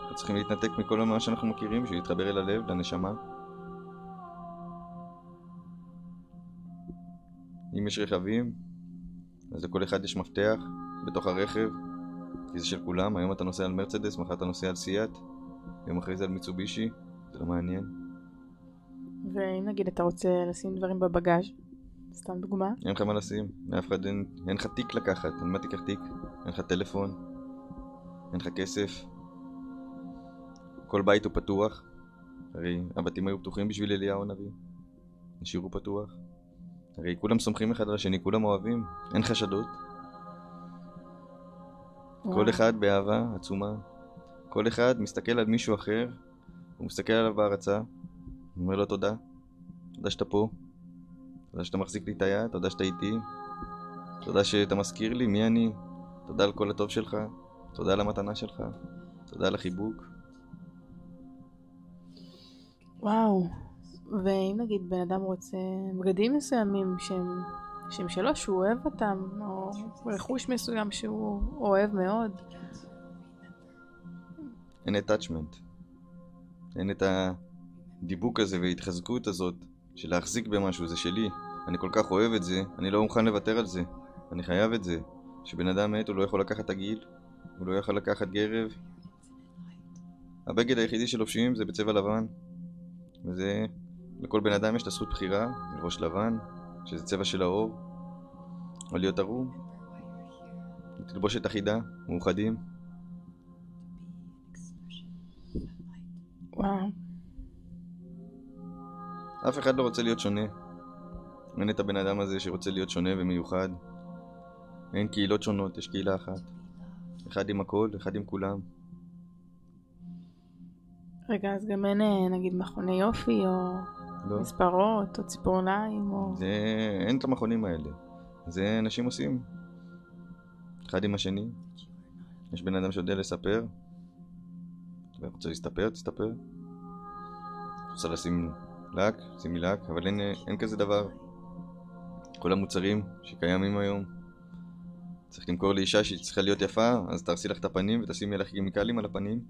אנחנו צריכים להתנתק מכל מה שאנחנו מכירים בשביל להתחבר אל הלב, לנשמה. אם יש רכבים, אז לכל אחד יש מפתח בתוך הרכב, כי זה של כולם. היום אתה נוסע על מרצדס, מחר אתה נוסע על סיאט, יום אחרי זה על מיצובישי, זה לא מעניין. ואם נגיד אתה רוצה לשים דברים בבגאז', סתם דוגמה, אין לך מה לשים, לאף אחד אין, אין לך תיק לקחת, על מה תיקח תיק? אין לך טלפון, אין לך כסף, כל בית הוא פתוח, הרי הבתים היו פתוחים בשביל אליהו הנביא, נשארו פתוח, הרי כולם סומכים אחד על השני, כולם אוהבים, אין חשדות, כל. אחד באהבה עצומה, כל אחד מסתכל על מישהו אחר, הוא מסתכל עליו בהערצה, הוא אומר לו תודה, תודה שאתה פה, תודה שאתה מחזיק לי את היד, תודה שאתה איתי, תודה שאתה מזכיר לי מי אני, תודה על כל הטוב שלך, תודה על המתנה שלך, תודה על החיבוק. וואו. ואם נגיד בן אדם רוצה בגדים מסוימים שהם, שהם שלו, שהוא אוהב אותם, או רכוש מסוים שהוא אוהב מאוד, אין attachment. אין את הדיבוק הזה וההתחזקות הזאת של להחזיק במשהו, זה שלי. אני כל כך אוהב את זה, אני לא מוכן לוותר על זה. אני חייב את זה. כשבן אדם מת הוא לא יכול לקחת עגיל, הוא לא יכול לקחת גרב. הבגד היחידי שלובשים זה בצבע לבן. וזה, לכל בן אדם יש את הזכות בחירה, לראש לבן, שזה צבע של האור, או להיות ערום. תלבושת אחידה, מאוחדים. וואו. אף אחד לא רוצה להיות שונה. אין את הבן אדם הזה שרוצה להיות שונה ומיוחד. אין קהילות שונות, יש קהילה אחת. אחד עם הכל, אחד עם כולם. רגע, אז גם אין אה, נגיד מכוני יופי, או לא. מספרות, או ציפורניים, או... זה... אין את המכונים האלה. זה אנשים עושים. אחד עם השני. יש בן אדם שיודע לספר. אתה רוצה להסתפר? תסתפר. רוצה לשים לק? שימי לק, אבל אין, אין כזה דבר. כל המוצרים שקיימים היום. צריך למכור לאישה שהיא צריכה להיות יפה, אז תהרסי לך את הפנים ותשימי לך כימיקלים על הפנים.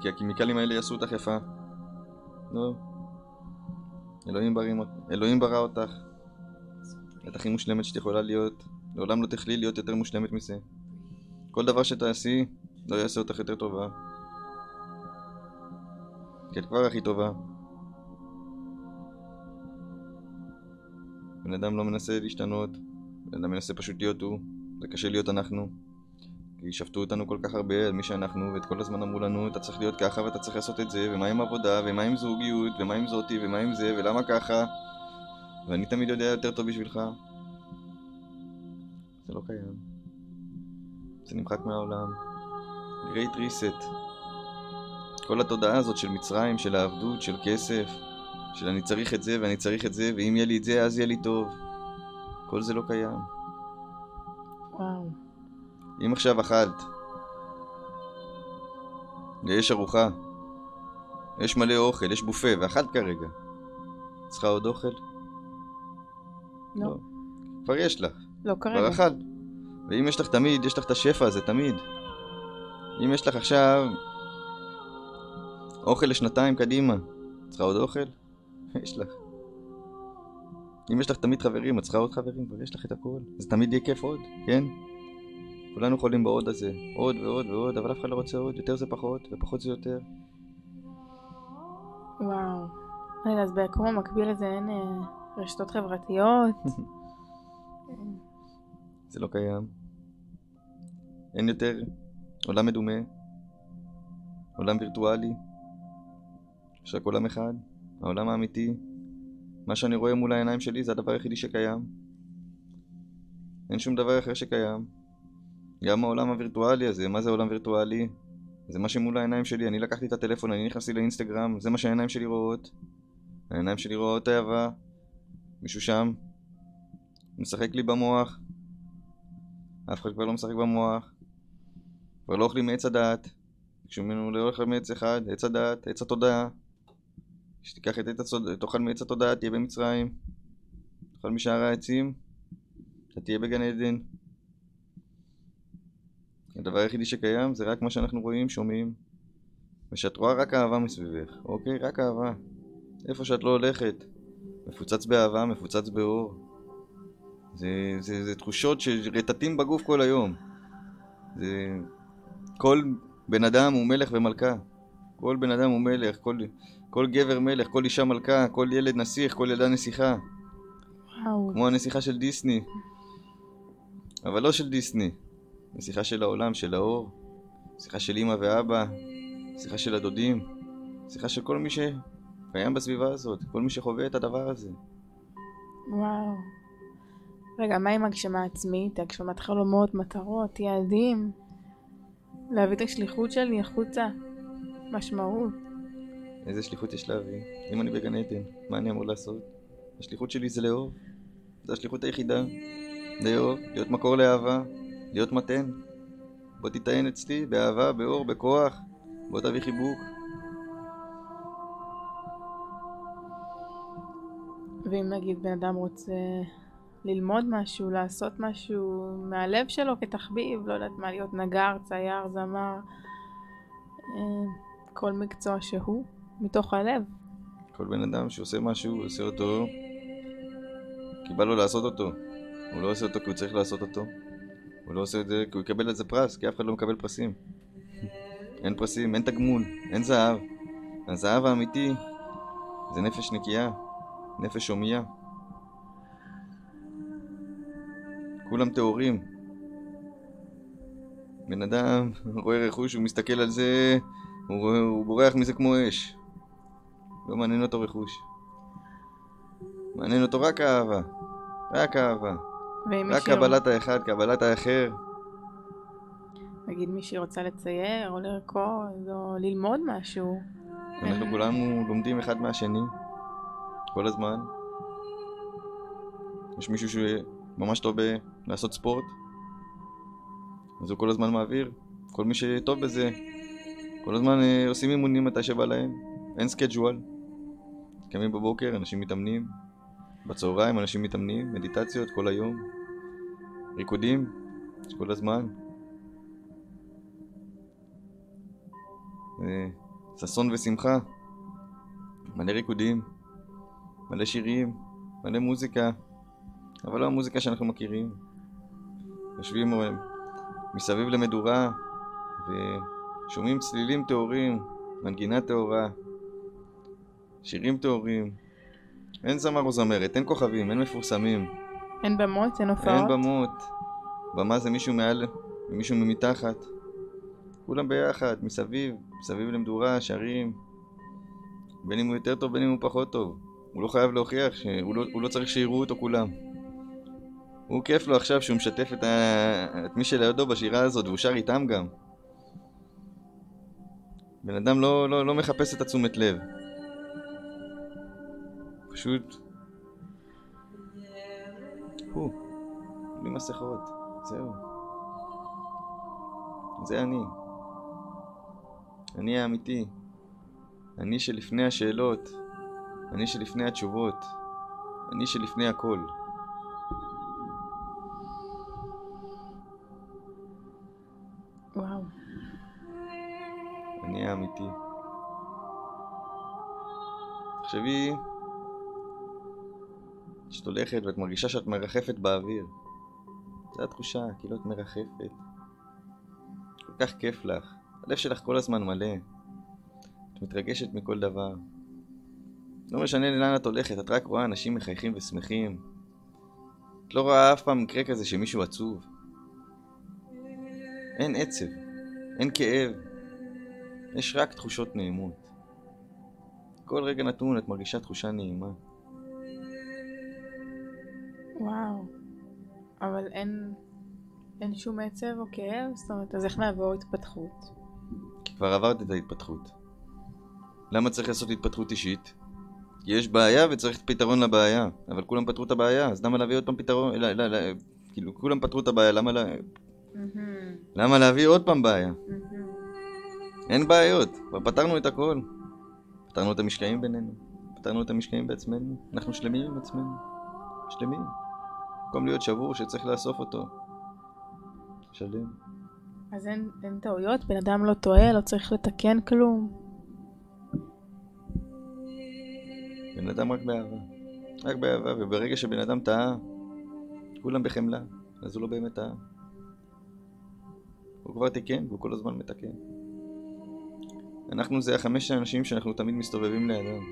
כי הכימיקלים האלה יעשו אותך יפה. לא. אלוהים, ברים... אלוהים ברא אותך. את הכי מושלמת שאת יכולה להיות. לעולם לא תכלי להיות יותר מושלמת מזה. כל דבר שתעשי, לא יעשה אותך יותר טובה. כי את כבר הכי טובה. בן אדם לא מנסה להשתנות, בן אדם מנסה פשוט להיות הוא. זה קשה להיות אנחנו. כי שפטו אותנו כל כך הרבה על מי שאנחנו, ואת כל הזמן אמרו לנו, אתה צריך להיות ככה ואתה צריך לעשות את זה, ומה עם עבודה, ומה עם זוגיות, ומה עם זאתי, ומה עם זה, ולמה ככה? ואני תמיד יודע יותר טוב בשבילך. זה לא קיים. זה נמחק מהעולם. great reset. כל התודעה הזאת של מצרים, של העבדות, של כסף, של אני צריך את זה ואני צריך את זה, ואם יהיה לי את זה אז יהיה לי טוב. כל זה לא קיים. וואו. אם עכשיו אכלת, ויש ארוחה, יש מלא אוכל, יש בופה, ואכלת כרגע, צריכה עוד אוכל? לא. כבר יש לך, לא כבר כרגע. אכלת. ואם יש לך תמיד, יש לך את השפע הזה תמיד. אם יש לך עכשיו אוכל לשנתיים קדימה, צריכה עוד אוכל? יש לך. אם יש לך תמיד חברים, את צריכה עוד חברים, כבר יש לך את הכל. זה תמיד יהיה כיף עוד, כן? כולנו חולים בעוד הזה, עוד ועוד ועוד, אבל אף אחד לא רוצה עוד, יותר זה פחות, ופחות זה יותר. וואו. רגע, אז ביקום המקביל לזה אין אה, רשתות חברתיות? זה לא קיים. אין יותר עולם מדומה, עולם וירטואלי, יש רק עולם אחד, העולם האמיתי. מה שאני רואה מול העיניים שלי זה הדבר היחידי שקיים. אין שום דבר אחר שקיים. גם העולם הווירטואלי הזה, מה זה עולם וירטואלי? זה מה שמול העיניים שלי, אני לקחתי את הטלפון, אני נכנסתי לאינסטגרם, זה מה שהעיניים שלי רואות. העיניים שלי רואות אהבה, מישהו שם, משחק לי במוח. אף אחד כבר לא משחק במוח. כבר לא אוכלים מעץ הדעת. ביקשו ממנו לא לאכול מעץ אחד, עץ הדעת, עץ התודעה. שתיקח את עץ התודעה, תאכל מעץ התודעה, תהיה במצרים. תאכל משאר העצים, אתה תהיה בגן עדן. הדבר היחידי שקיים זה רק מה שאנחנו רואים, שומעים. ושאת רואה רק אהבה מסביבך, אוקיי? רק אהבה. איפה שאת לא הולכת, מפוצץ באהבה, מפוצץ באור. זה, זה, זה תחושות שרטטים בגוף כל היום. זה... כל בן אדם הוא מלך ומלכה. כל בן אדם הוא מלך, כל, כל גבר מלך, כל אישה מלכה, כל ילד נסיך, כל ילדה נסיכה. וואו. כמו הנסיכה של דיסני. אבל לא של דיסני. נסיכה של העולם, של האור. נסיכה של אמא ואבא. נסיכה של הדודים. נסיכה של כל מי שקיים בסביבה הזאת. כל מי שחווה את הדבר הזה. וואו. רגע, מה עם הגשמה עצמית, הגשמת חלומות, מטרות, יעדים? להביא את השליחות שלי החוצה. משמעות. איזה שליחות יש להביא? אם אני בגן עדן, מה אני אמור לעשות? השליחות שלי זה לאהוב. זו השליחות היחידה. לאהוב, להיות מקור לאהבה, להיות מתן. בוא תטען אצלי באהבה, באור, בכוח. בוא תביא חיבוק. ואם נגיד בן אדם רוצה ללמוד משהו, לעשות משהו מהלב שלו כתחביב, לא יודעת מה, להיות נגר, צייר, זמר, אה, כל מקצוע שהוא, מתוך הלב. כל בן אדם שעושה משהו, עושה אותו כי בא לו לעשות אותו. הוא לא עושה אותו כי הוא צריך לעשות אותו. הוא לא עושה את זה כי הוא יקבל על זה פרס, כי אף אחד לא מקבל פרסים. אין פרסים, אין תגמול, אין זהב. הזהב האמיתי זה נפש נקייה, נפש הומייה. כולם טהורים. בן אדם רואה רכוש, הוא מסתכל על זה, הוא, הוא בורח מזה כמו אש. לא מעניין אותו רכוש. מעניין אותו רק האהבה. רק אהבה. רק מישהי, קבלת האחד, קבלת האחר. נגיד מישהי רוצה לצייר, או לרקוד, או ללמוד משהו, אנחנו כולנו לומדים אחד מהשני. כל הזמן. יש מישהו שממש טוב בלעשות ספורט, אז הוא כל הזמן מעביר. כל מי שטוב בזה, כל הזמן אה, עושים אימונים מתי שבא להם. אין schedule. קמים בבוקר, אנשים מתאמנים. בצהריים אנשים מתאמנים, מדיטציות כל היום. ריקודים, כל הזמן. אה, ששון ושמחה. מלא ריקודים, מלא שירים, מלא מוזיקה, אבל לא המוזיקה שאנחנו מכירים. יושבים אה, מסביב למדורה ושומעים צלילים טהורים, מנגינה טהורה, שירים טהורים. אין זמר או זמרת, אין כוכבים, אין מפורסמים, אין במות, אין אין הופעות. במות. במה זה מישהו מעל ומישהו מתחת. כולם ביחד, מסביב, מסביב למדורה, שרים. בין אם הוא יותר טוב, בין אם הוא פחות טוב. הוא לא חייב להוכיח, שהוא לא, הוא לא צריך שיראו אותו כולם. הוא כיף לו עכשיו שהוא משתף את, ה... את מי שלידו בשירה הזאת, והוא שר איתם גם. בן אדם לא, לא, לא מחפש את התשומת לב. פשוט... הוא, בלי מסכות, זהו. זה אני. אני האמיתי. אני שלפני השאלות. אני שלפני התשובות. אני שלפני הכל. וואו. אני האמיתי. תחשבי שאת הולכת ואת מרגישה שאת מרחפת באוויר. זו התחושה, כאילו את מרחפת. כל כך כיף לך. הלב שלך כל הזמן מלא. את מתרגשת מכל דבר. לא משנה לאן את הולכת, את רק רואה אנשים מחייכים ושמחים. את לא רואה אף פעם מקרה כזה שמישהו עצוב. אין עצב, אין כאב, יש רק תחושות נעימות. כל רגע נתון את מרגישה תחושה נעימה. וואו. אבל אין, אין שום עצב או כאב? זאת אומרת, אז איך נעבור התפתחות? כי כבר עברת את ההתפתחות. למה צריך לעשות התפתחות אישית? כי יש בעיה וצריך פתרון לבעיה, אבל כולם פתרו את הבעיה, אז למה להביא עוד פעם פתרון? לא, לא, לא, כאילו, כולם פתרו את הבעיה, למה, לה... למה להביא עוד פעם בעיה? אין בעיות, כבר פתרנו את הכל. פתרנו את המשקעים בינינו, פתרנו את המשקעים בעצמנו, אנחנו שלמים עם עצמנו, שלמים. במקום להיות שבור שצריך לאסוף אותו. שלם. אז אין, אין טעויות? בן אדם לא טועה, לא צריך לתקן כלום? בן אדם רק באהבה. רק באהבה, וברגע שבן אדם טעה, כולם בחמלה, אז הוא לא באמת טעה. הוא כבר תיקן, והוא כל הזמן מתקן. אנחנו זה החמש האנשים שאנחנו תמיד מסתובבים לידם.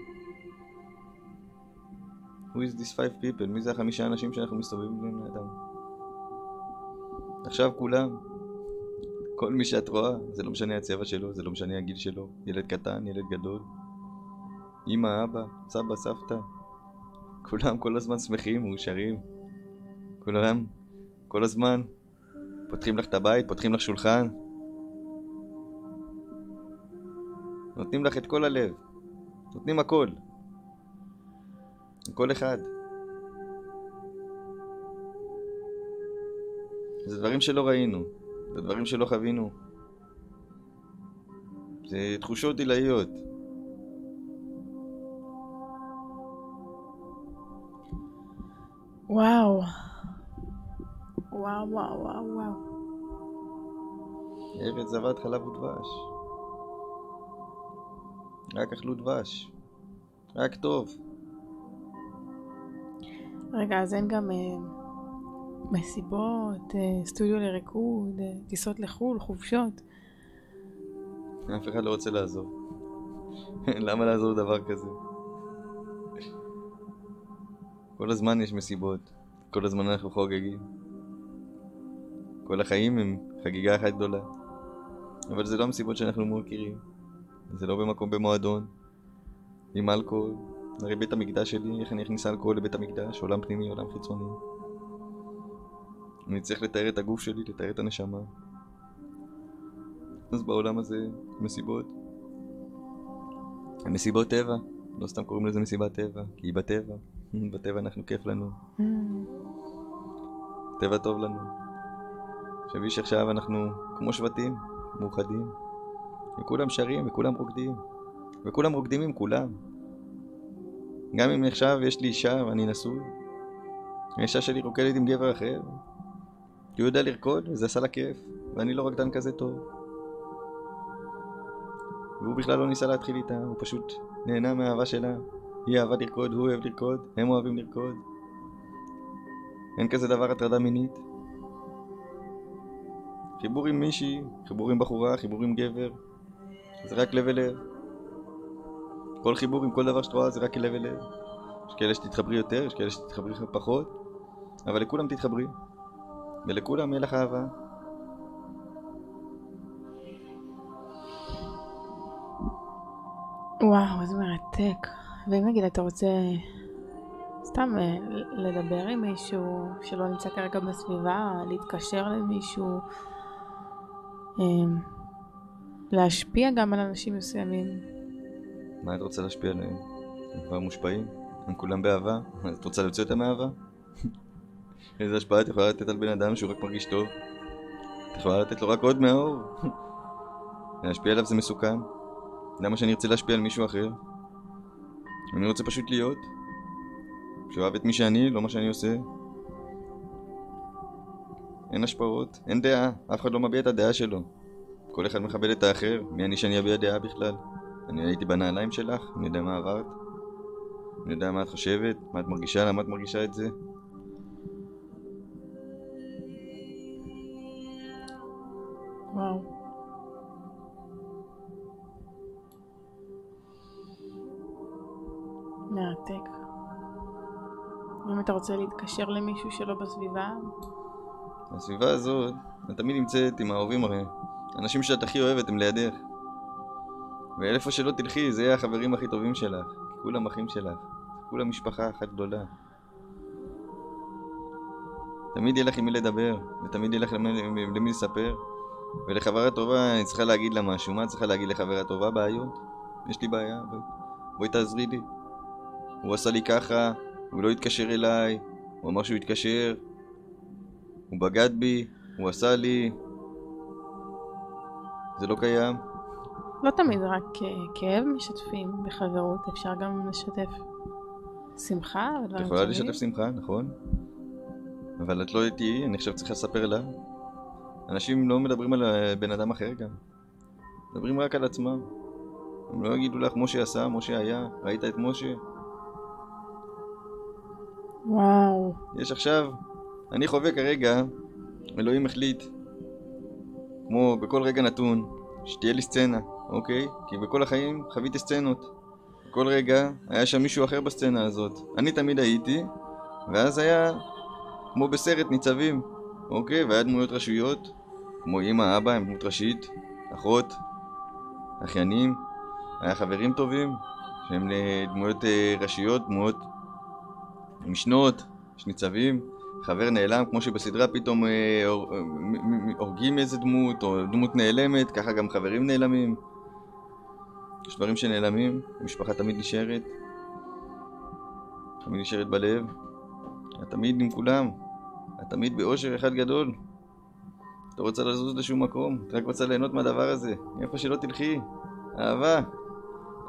Who is this five people? מי זה החמישה אנשים שאנחנו מסתובבים לידם? עכשיו כולם. כל מי שאת רואה, זה לא משנה הצבע שלו, זה לא משנה הגיל שלו. ילד קטן, ילד גדול. אמא, אבא, סבא, סבתא. כולם כל הזמן שמחים, מאושרים. כולם, כל הזמן, פותחים לך את הבית, פותחים לך שולחן. נותנים לך את כל הלב. נותנים הכל. כל אחד. זה דברים שלא ראינו, זה דברים שלא חווינו. זה תחושות עילאיות. וואו. וואו, וואו, וואו, וואו. ארץ זבת חלב ודבש. רק אכלו דבש. רק טוב. רגע, אז אין גם אה, מסיבות, אה, סטודיו לריקוד, אה, טיסות לחו"ל, חופשות. אף אחד לא רוצה לעזוב. למה לעזוב דבר כזה? כל הזמן יש מסיבות, כל הזמן אנחנו חוגגים. כל החיים הם חגיגה אחת גדולה. אבל זה לא המסיבות שאנחנו מכירים. זה לא במקום במועדון, עם אלכוהול. הרי בית המקדש שלי, איך אני אכניס אלכוהול לבית המקדש? עולם פנימי, עולם חיצוני. אני צריך לתאר את הגוף שלי, לתאר את הנשמה. אז בעולם הזה, מסיבות. מסיבות טבע. לא סתם קוראים לזה מסיבת טבע, כי היא בטבע. בטבע אנחנו כיף לנו. Mm. טבע טוב לנו. תחשבי שעכשיו אנחנו כמו שבטים, מאוחדים. וכולם שרים, וכולם רוקדים. וכולם רוקדים עם כולם. גם אם עכשיו יש לי אישה ואני נשוי, האישה שלי רוקדת עם גבר אחר, כי הוא יודע לרקוד, וזה עשה לה כיף, ואני לא רקדן כזה טוב. והוא בכלל לא ניסה להתחיל איתה, הוא פשוט נהנה מהאהבה שלה. היא אהבה לרקוד, הוא אוהב לרקוד, הם אוהבים לרקוד. אין כזה דבר הטרדה מינית. חיבור עם מישהי, חיבור עם בחורה, חיבור עם גבר, זה רק לב אל לב. כל חיבור עם כל דבר שאת רואה זה רק לב אל לב. יש כאלה שתתחברי יותר, יש כאלה שתתחברי פחות, אבל לכולם תתחברי. ולכולם יהיה לך אהבה. וואו, איזה מרתק. ואם נגיד אתה רוצה סתם אה, לדבר עם מישהו שלא נמצא כרגע בסביבה, להתקשר למישהו, אה, להשפיע גם על אנשים מסוימים. מה את רוצה להשפיע עליהם? הם כבר מושפעים? הם כולם באהבה? את רוצה להוציא אותם מאהבה? איזה השפעה את יכולה לתת על בן אדם שהוא רק מרגיש טוב? את יכולה לתת לו רק עוד מהאור? להשפיע עליו זה מסוכן. למה שאני ארצה להשפיע על מישהו אחר? אני רוצה פשוט להיות. שאוהב את מי שאני, לא מה שאני עושה. אין השפעות, אין דעה, אף אחד לא מביע את הדעה שלו. כל אחד מכבד את האחר, מי אני שאני אביע דעה בכלל? אני הייתי בנעליים שלך, אני יודע מה עברת. אני יודע מה את חושבת, מה את מרגישה, למה את מרגישה את זה. וואו. מרתק. אם אתה רוצה להתקשר למישהו שלא בסביבה, הסביבה הזאת, את תמיד נמצאת עם האהובים הרי. האנשים שאת הכי אוהבת הם לידך. ואיפה שלא תלכי, זה יהיה החברים הכי טובים שלך. כולם אחים שלך. כולם משפחה אחת גדולה. תמיד יהיה לך עם מי לדבר, ותמיד יהיה לך למי, למי לספר. ולחברה טובה, אני צריכה להגיד לה משהו. מה את צריכה להגיד לחברה טובה? בעיות? יש לי בעיה, בואי, בואי תעזרי לי. הוא עשה לי ככה, הוא לא התקשר אליי, הוא אמר שהוא יתקשר, הוא בגד בי, הוא עשה לי. זה לא קיים. לא תמיד רק אה, כאב משתפים בחברות, אפשר גם לשתף שמחה את ודברים יכולה טובים. לשתף שמחה, נכון? אבל את לא איתי, אני עכשיו צריכה לספר לה. אנשים לא מדברים על אה, בן אדם אחר גם. מדברים רק על עצמם. הם לא יגידו לך, משה עשה, משה היה, ראית את משה? וואו, יש עכשיו, אני חווה כרגע, אלוהים החליט, כמו בכל רגע נתון, שתהיה לי סצנה, אוקיי? כי בכל החיים חוויתי סצנות. כל רגע היה שם מישהו אחר בסצנה הזאת. אני תמיד הייתי, ואז היה כמו בסרט ניצבים, אוקיי? והיה דמויות ראשיות, כמו אמא, אבא, הם דמות ראשית, אחות, אחיינים, היה חברים טובים, שהם דמויות אה, ראשיות, דמויות משנות, יש ניצבים, חבר נעלם, כמו שבסדרה פתאום אה, אה, הורגים איזה דמות, או דמות נעלמת, ככה גם חברים נעלמים. יש דברים שנעלמים, המשפחה תמיד נשארת. תמיד נשארת בלב. את תמיד עם כולם. את תמיד באושר אחד גדול. את לא רוצה לזוז לשום מקום, את רק רוצה ליהנות מהדבר הזה. איפה שלא תלכי. אהבה.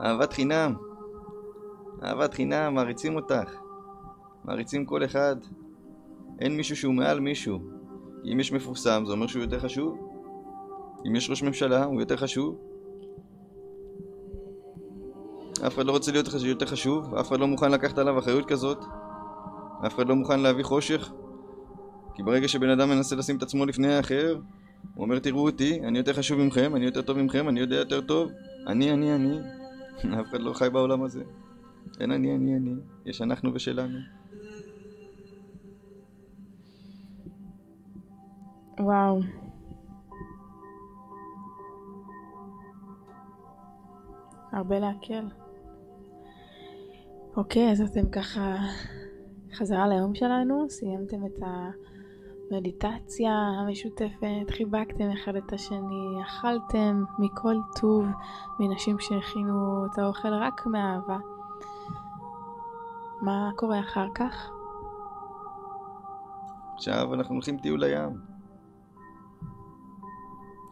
אהבת חינם. אהבת חינם, מעריצים אותך. מעריצים כל אחד. אין מישהו שהוא מעל מישהו. אם יש מפורסם, זה אומר שהוא יותר חשוב. אם יש ראש ממשלה, הוא יותר חשוב. אף אחד לא רוצה להיות יותר חשוב, אף אחד לא מוכן לקחת עליו אחריות כזאת. אף אחד לא מוכן להביא חושך. כי ברגע שבן אדם מנסה לשים את עצמו לפני האחר, הוא אומר תראו אותי, אני יותר חשוב מכם, אני יותר טוב מכם, אני יודע יותר טוב. אני, אני, אני. אף אחד לא חי בעולם הזה. אין אני, אני, אני. יש אנחנו ושלנו. וואו. הרבה להקל. אוקיי, אז אתם ככה חזרה ליום שלנו, סיימתם את המדיטציה המשותפת, חיבקתם אחד את השני, אכלתם מכל טוב מנשים שהכינו את האוכל רק מאהבה. מה קורה אחר כך? עכשיו אנחנו הולכים טיול לים.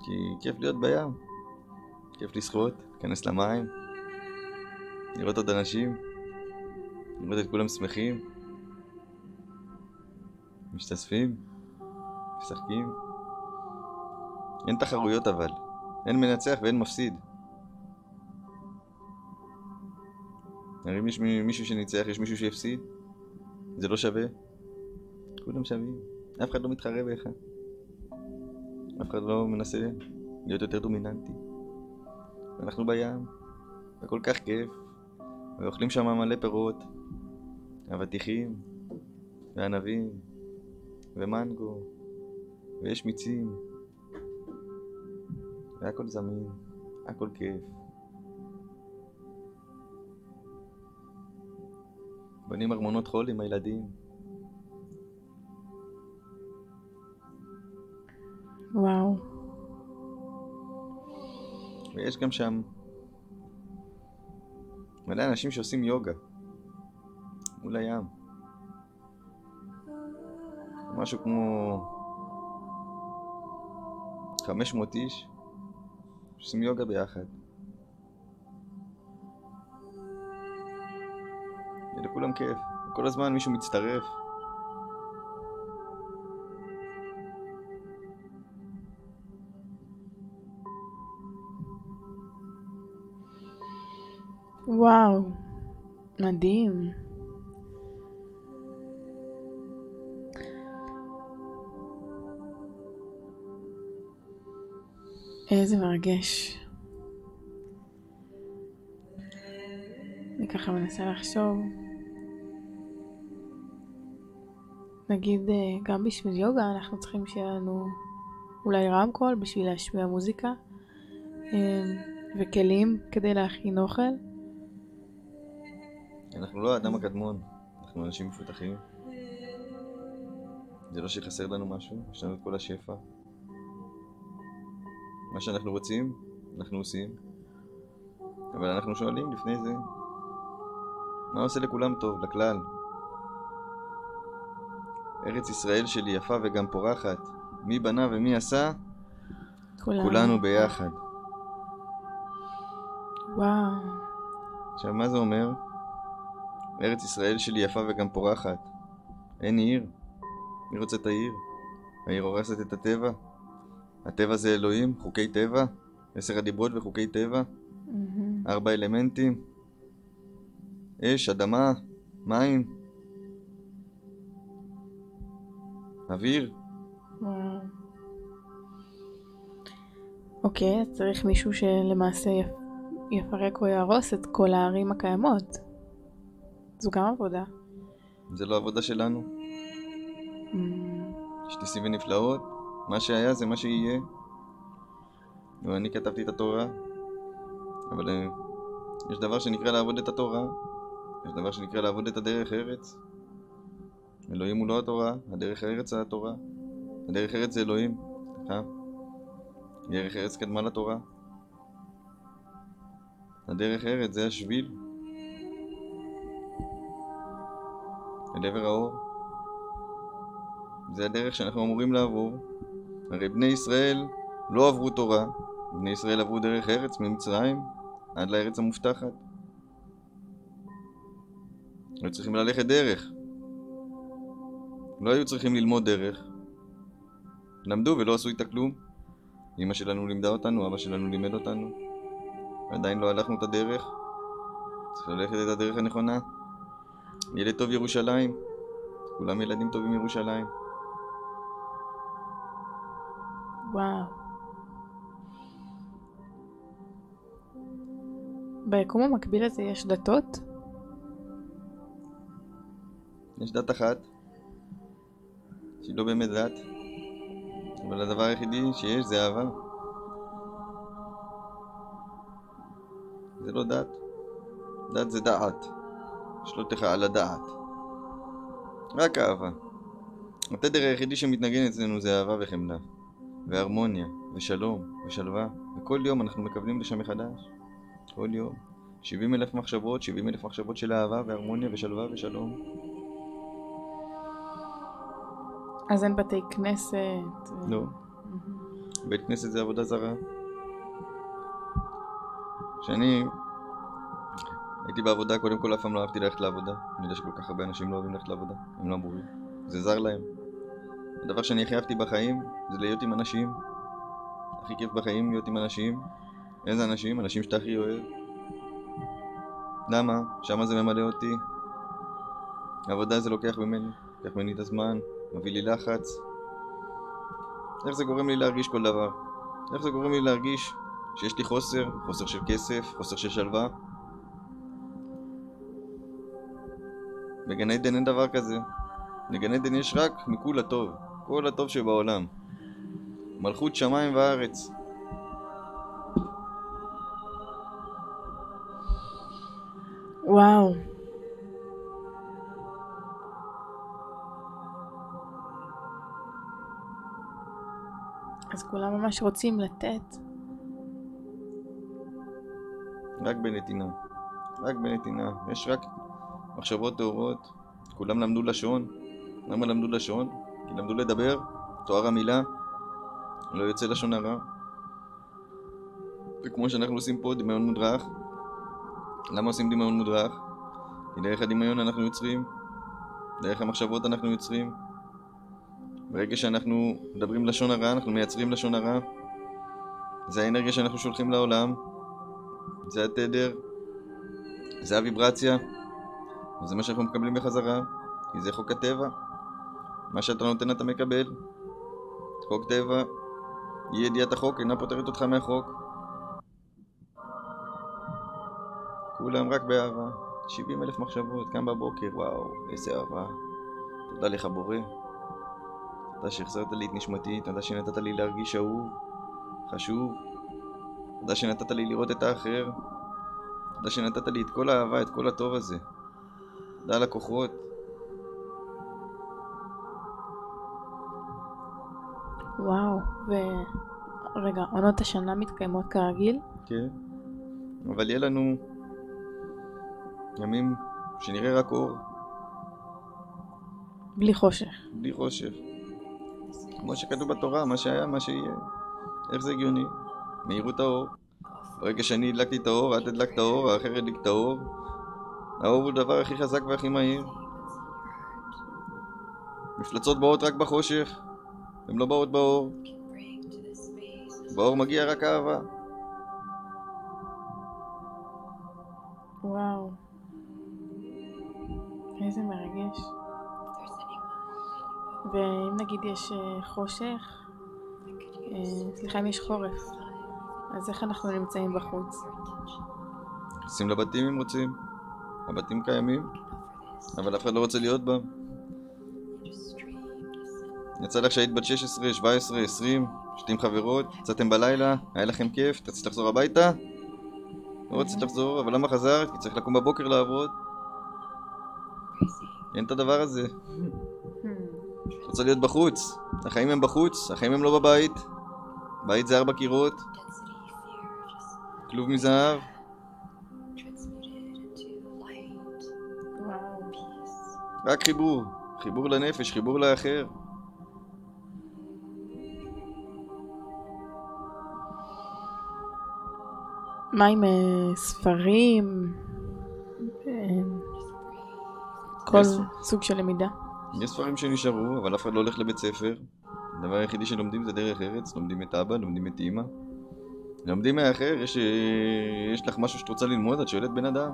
כי כיף להיות בים. כיף לשחות, להיכנס למים, לראות עוד אנשים, לראות את כולם שמחים, משתתפים, משחקים. אין תחרויות אבל, אין מנצח ואין מפסיד. הרי יש מי- מישהו שניצח, יש מישהו שהפסיד, זה לא שווה. כולם שווים, אף אחד לא מתחרה באחד. אף אחד לא מנסה להיות יותר דומיננטי. אנחנו בים, וכל כך כיף, ואוכלים שם מלא פירות, אבטיחים, וענבים, ומנגו, ויש מיצים, והכל זמין, הכל כיף. בונים ארמונות חול עם הילדים, וואו. ויש גם שם מלא אנשים שעושים יוגה מול הים. משהו כמו 500 איש שעושים יוגה ביחד. ולכולם כיף. כל הזמן מישהו מצטרף. וואו, מדהים. איזה מרגש. אני ככה מנסה לחשוב. נגיד, אה, גם בשביל יוגה אנחנו צריכים שיהיה לנו אולי רמקול בשביל להשמיע מוזיקה, אה, וכלים כדי להכין אוכל. אנחנו לא האדם הקדמון, אנחנו אנשים מפותחים. זה לא שחסר לנו משהו, יש לנו את כל השפע. מה שאנחנו רוצים, אנחנו עושים. אבל אנחנו שואלים לפני זה, מה עושה לכולם טוב, לכלל? ארץ ישראל שלי יפה וגם פורחת. מי בנה ומי עשה? כולנו. כולנו ביחד. וואו. עכשיו, מה זה אומר? ארץ ישראל שלי יפה וגם פורחת. אין עיר. מי רוצה את העיר? העיר הורסת את הטבע. הטבע זה אלוהים, חוקי טבע, עשר הדיברות וחוקי טבע, מהמם. ארבע אלמנטים, אש, אדמה, מים, אוויר. וואו. אוקיי, אז צריך מישהו שלמעשה יפ- יפרק או יהרוס את כל הערים הקיימות. זו גם עבודה. זה לא עבודה שלנו. אמ, יש ניסים ונפלאות, מה שהיה זה מה שיהיה. ואני כתבתי את התורה, אבל אה, יש דבר שנקרא לעבוד את התורה, יש דבר שנקרא לעבוד את הדרך ארץ. אלוהים הוא לא התורה, הדרך ארץ זה התורה. הדרך ארץ זה אלוהים, סליחה. דרך ארץ קדמה לתורה. הדרך ארץ זה השביל. אל עבר האור. זה הדרך שאנחנו אמורים לעבור. הרי בני ישראל לא עברו תורה, בני ישראל עברו דרך ארץ ממצרים עד לארץ המובטחת. היו צריכים ללכת דרך. לא היו צריכים ללמוד דרך. למדו ולא עשו איתה כלום. אמא שלנו לימדה אותנו, אבא שלנו לימד אותנו. עדיין לא הלכנו את הדרך. צריך ללכת את הדרך הנכונה. ילד טוב ירושלים. כולם ילדים טובים ירושלים. וואו. ביקום המקביל הזה יש דתות? יש דת אחת, שהיא לא באמת דת, אבל הדבר היחידי שיש זה אהבה. זה לא דת. דת זה דעת. שלוטך על הדעת. רק אהבה. התדר היחידי שמתנגן אצלנו זה אהבה וחמלה. והרמוניה, ושלום, ושלווה. וכל יום אנחנו מקבלים לשם מחדש. כל יום. 70 אלף מחשבות, 70 אלף מחשבות של אהבה והרמוניה ושלווה ושלום. אז אין בתי כנסת? לא. מהמם. בית כנסת זה עבודה זרה. כשאני הייתי בעבודה, קודם כל אף פעם לא אהבתי ללכת לעבודה. אני יודע שכל כך הרבה אנשים לא אוהבים ללכת לעבודה, הם לא אמורים. זה זר להם. הדבר שאני הכי אהבתי בחיים זה להיות עם אנשים. הכי כיף בחיים להיות עם אנשים. איזה אנשים? אנשים שאתה הכי אוהב. למה? שמה זה ממלא אותי. עבודה זה לוקח ממני, לוקח ממני את הזמן, מביא לי לחץ. איך זה גורם לי להרגיש כל דבר? איך זה גורם לי להרגיש שיש לי חוסר, חוסר של כסף, חוסר של שלווה? בגן עדן אין דבר כזה. בגן עדן יש רק מכול הטוב, כל הטוב שבעולם. מלכות שמיים וארץ. וואו. אז כולם ממש רוצים לתת. רק בנתינה. רק בנתינה. יש רק מחשבות טהורות. כולם למדו לשון. למה למדו לשון? כי למדו לדבר, תואר המילה, לא יוצא לשון הרע. וכמו שאנחנו עושים פה, דמיון מודרך. למה עושים דמיון מודרך? כי דרך הדמיון אנחנו יוצרים, דרך המחשבות אנחנו יוצרים. ברגע שאנחנו מדברים לשון הרע, אנחנו מייצרים לשון הרע. זה האנרגיה שאנחנו שולחים לעולם, זה התדר, זה הוויברציה, וזה מה שאנחנו מקבלים בחזרה, כי זה חוק הטבע. מה שאתה נותן אתה מקבל. חוק טבע, אי ידיעת החוק אינה פותרת אותך מהחוק. כולם רק באהבה. 70 אלף מחשבות, קם בבוקר, וואו, איזה אהבה. תודה לך בורא. תודה שהחזרת לי את נשמתי, תודה שנתת לי להרגיש אהוב, חשוב. תודה שנתת לי לראות את האחר. תודה שנתת לי את כל האהבה, את כל הטוב הזה. תודה על הכוחות. וואו, ורגע, עונות השנה מתקיימות כרגיל? כן. אבל יהיה לנו ימים שנראה רק אור, בלי חושך. בלי חושך. כמו שכתוב בתורה, מה שהיה, מה שיהיה. איך זה הגיוני? מהירות האור. ברגע שאני הדלקתי את האור, את הדלקת האור, האחר הדליק את האור. האור הוא הדבר הכי חזק והכי מהיר. מפלצות באות רק בחושך, הן לא באות באור. באור מגיע רק אהבה. וואו. איזה מרגש. ואם נגיד יש אה, חושך, אה, סליחה אם יש חורף, אז איך אנחנו נמצאים בחוץ? נכנסים לבתים אם רוצים. הבתים קיימים, אבל אף אחד לא רוצה להיות בהם. יצא לך שהיית בת 16, 17, 20, שתי חברות, יצאתם בלילה, היה לכם כיף, רצית לחזור הביתה? לא רצית לחזור, אבל למה חזרת? כי צריך לקום בבוקר לעבוד. אין את הדבר הזה. רוצה להיות בחוץ. החיים הם בחוץ, החיים הם לא בבית. בית זה ארבע קירות, כלוב מזהב. רק חיבור. חיבור לנפש, חיבור לאחר. מה עם אה, ספרים? אה, כל. סוג של למידה. יש ספרים שנשארו, אבל אף אחד לא הולך לבית ספר. הדבר היחידי שלומדים זה דרך ארץ, לומדים את אבא, לומדים את אמא. לומדים מהאחר, יש, אה, יש לך משהו שאת רוצה ללמוד, את שואלת בן אדם.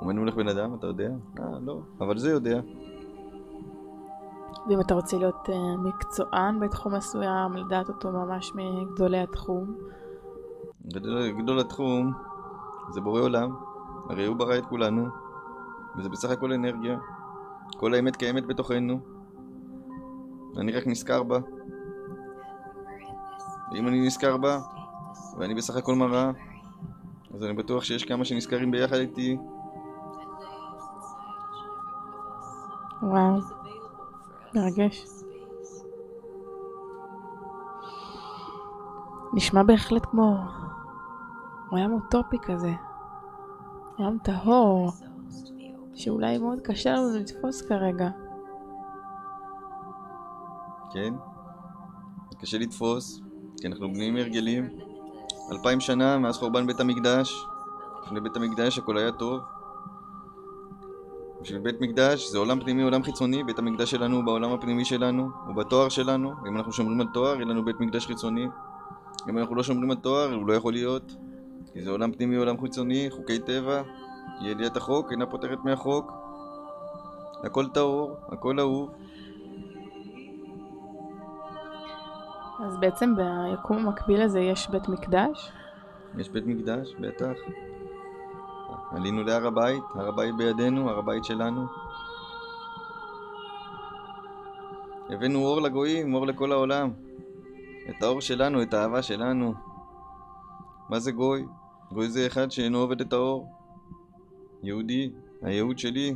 אומרים לך בן אדם, אתה יודע? אה, לא, אבל זה יודע. ואם אתה רוצה להיות מקצוען בתחום מסוים, לדעת אותו ממש מגדולי התחום, גדול, גדול התחום זה בורא עולם, הרי הוא ברא את כולנו, וזה בסך הכל אנרגיה. כל האמת קיימת בתוכנו, אני רק נזכר בה, ואם אני נזכר בה, ואני בסך הכל מראה, אז אני בטוח שיש כמה שנזכרים ביחד איתי. וואו, מרגש. נשמע בהחלט כמו עולם אוטופי כזה. עולם טהור, שאולי מאוד קשה לנו לתפוס כרגע. כן? קשה לתפוס, כי אנחנו בנויים for limitless אלפיים שנה מאז חורבן בית המקדש, לפני בית המקדש הכל היה טוב. בשביל בית מקדש זה עולם פנימי, עולם חיצוני, בית המקדש שלנו הוא בעולם הפנימי שלנו, הוא בתואר שלנו, אם אנחנו שומרים על תואר, יהיה לנו בית מקדש חיצוני. אם אנחנו לא שומרים על תואר, הוא לא יכול להיות, כי זה עולם פנימי, עולם חיצוני, חוקי טבע, ידיעת החוק אינה פותרת מהחוק. הכל טהור, הכל אהוב, אז בעצם ביקום המקביל הזה יש בית מקדש? יש בית מקדש, בטח. עלינו להר הבית, הר הבית בידינו, הר הבית שלנו. הבאנו אור לגויים, אור לכל העולם. את האור שלנו, את האהבה שלנו. מה זה גוי? גוי זה אחד שאינו עובד את האור. יהודי, הייעוד שלי.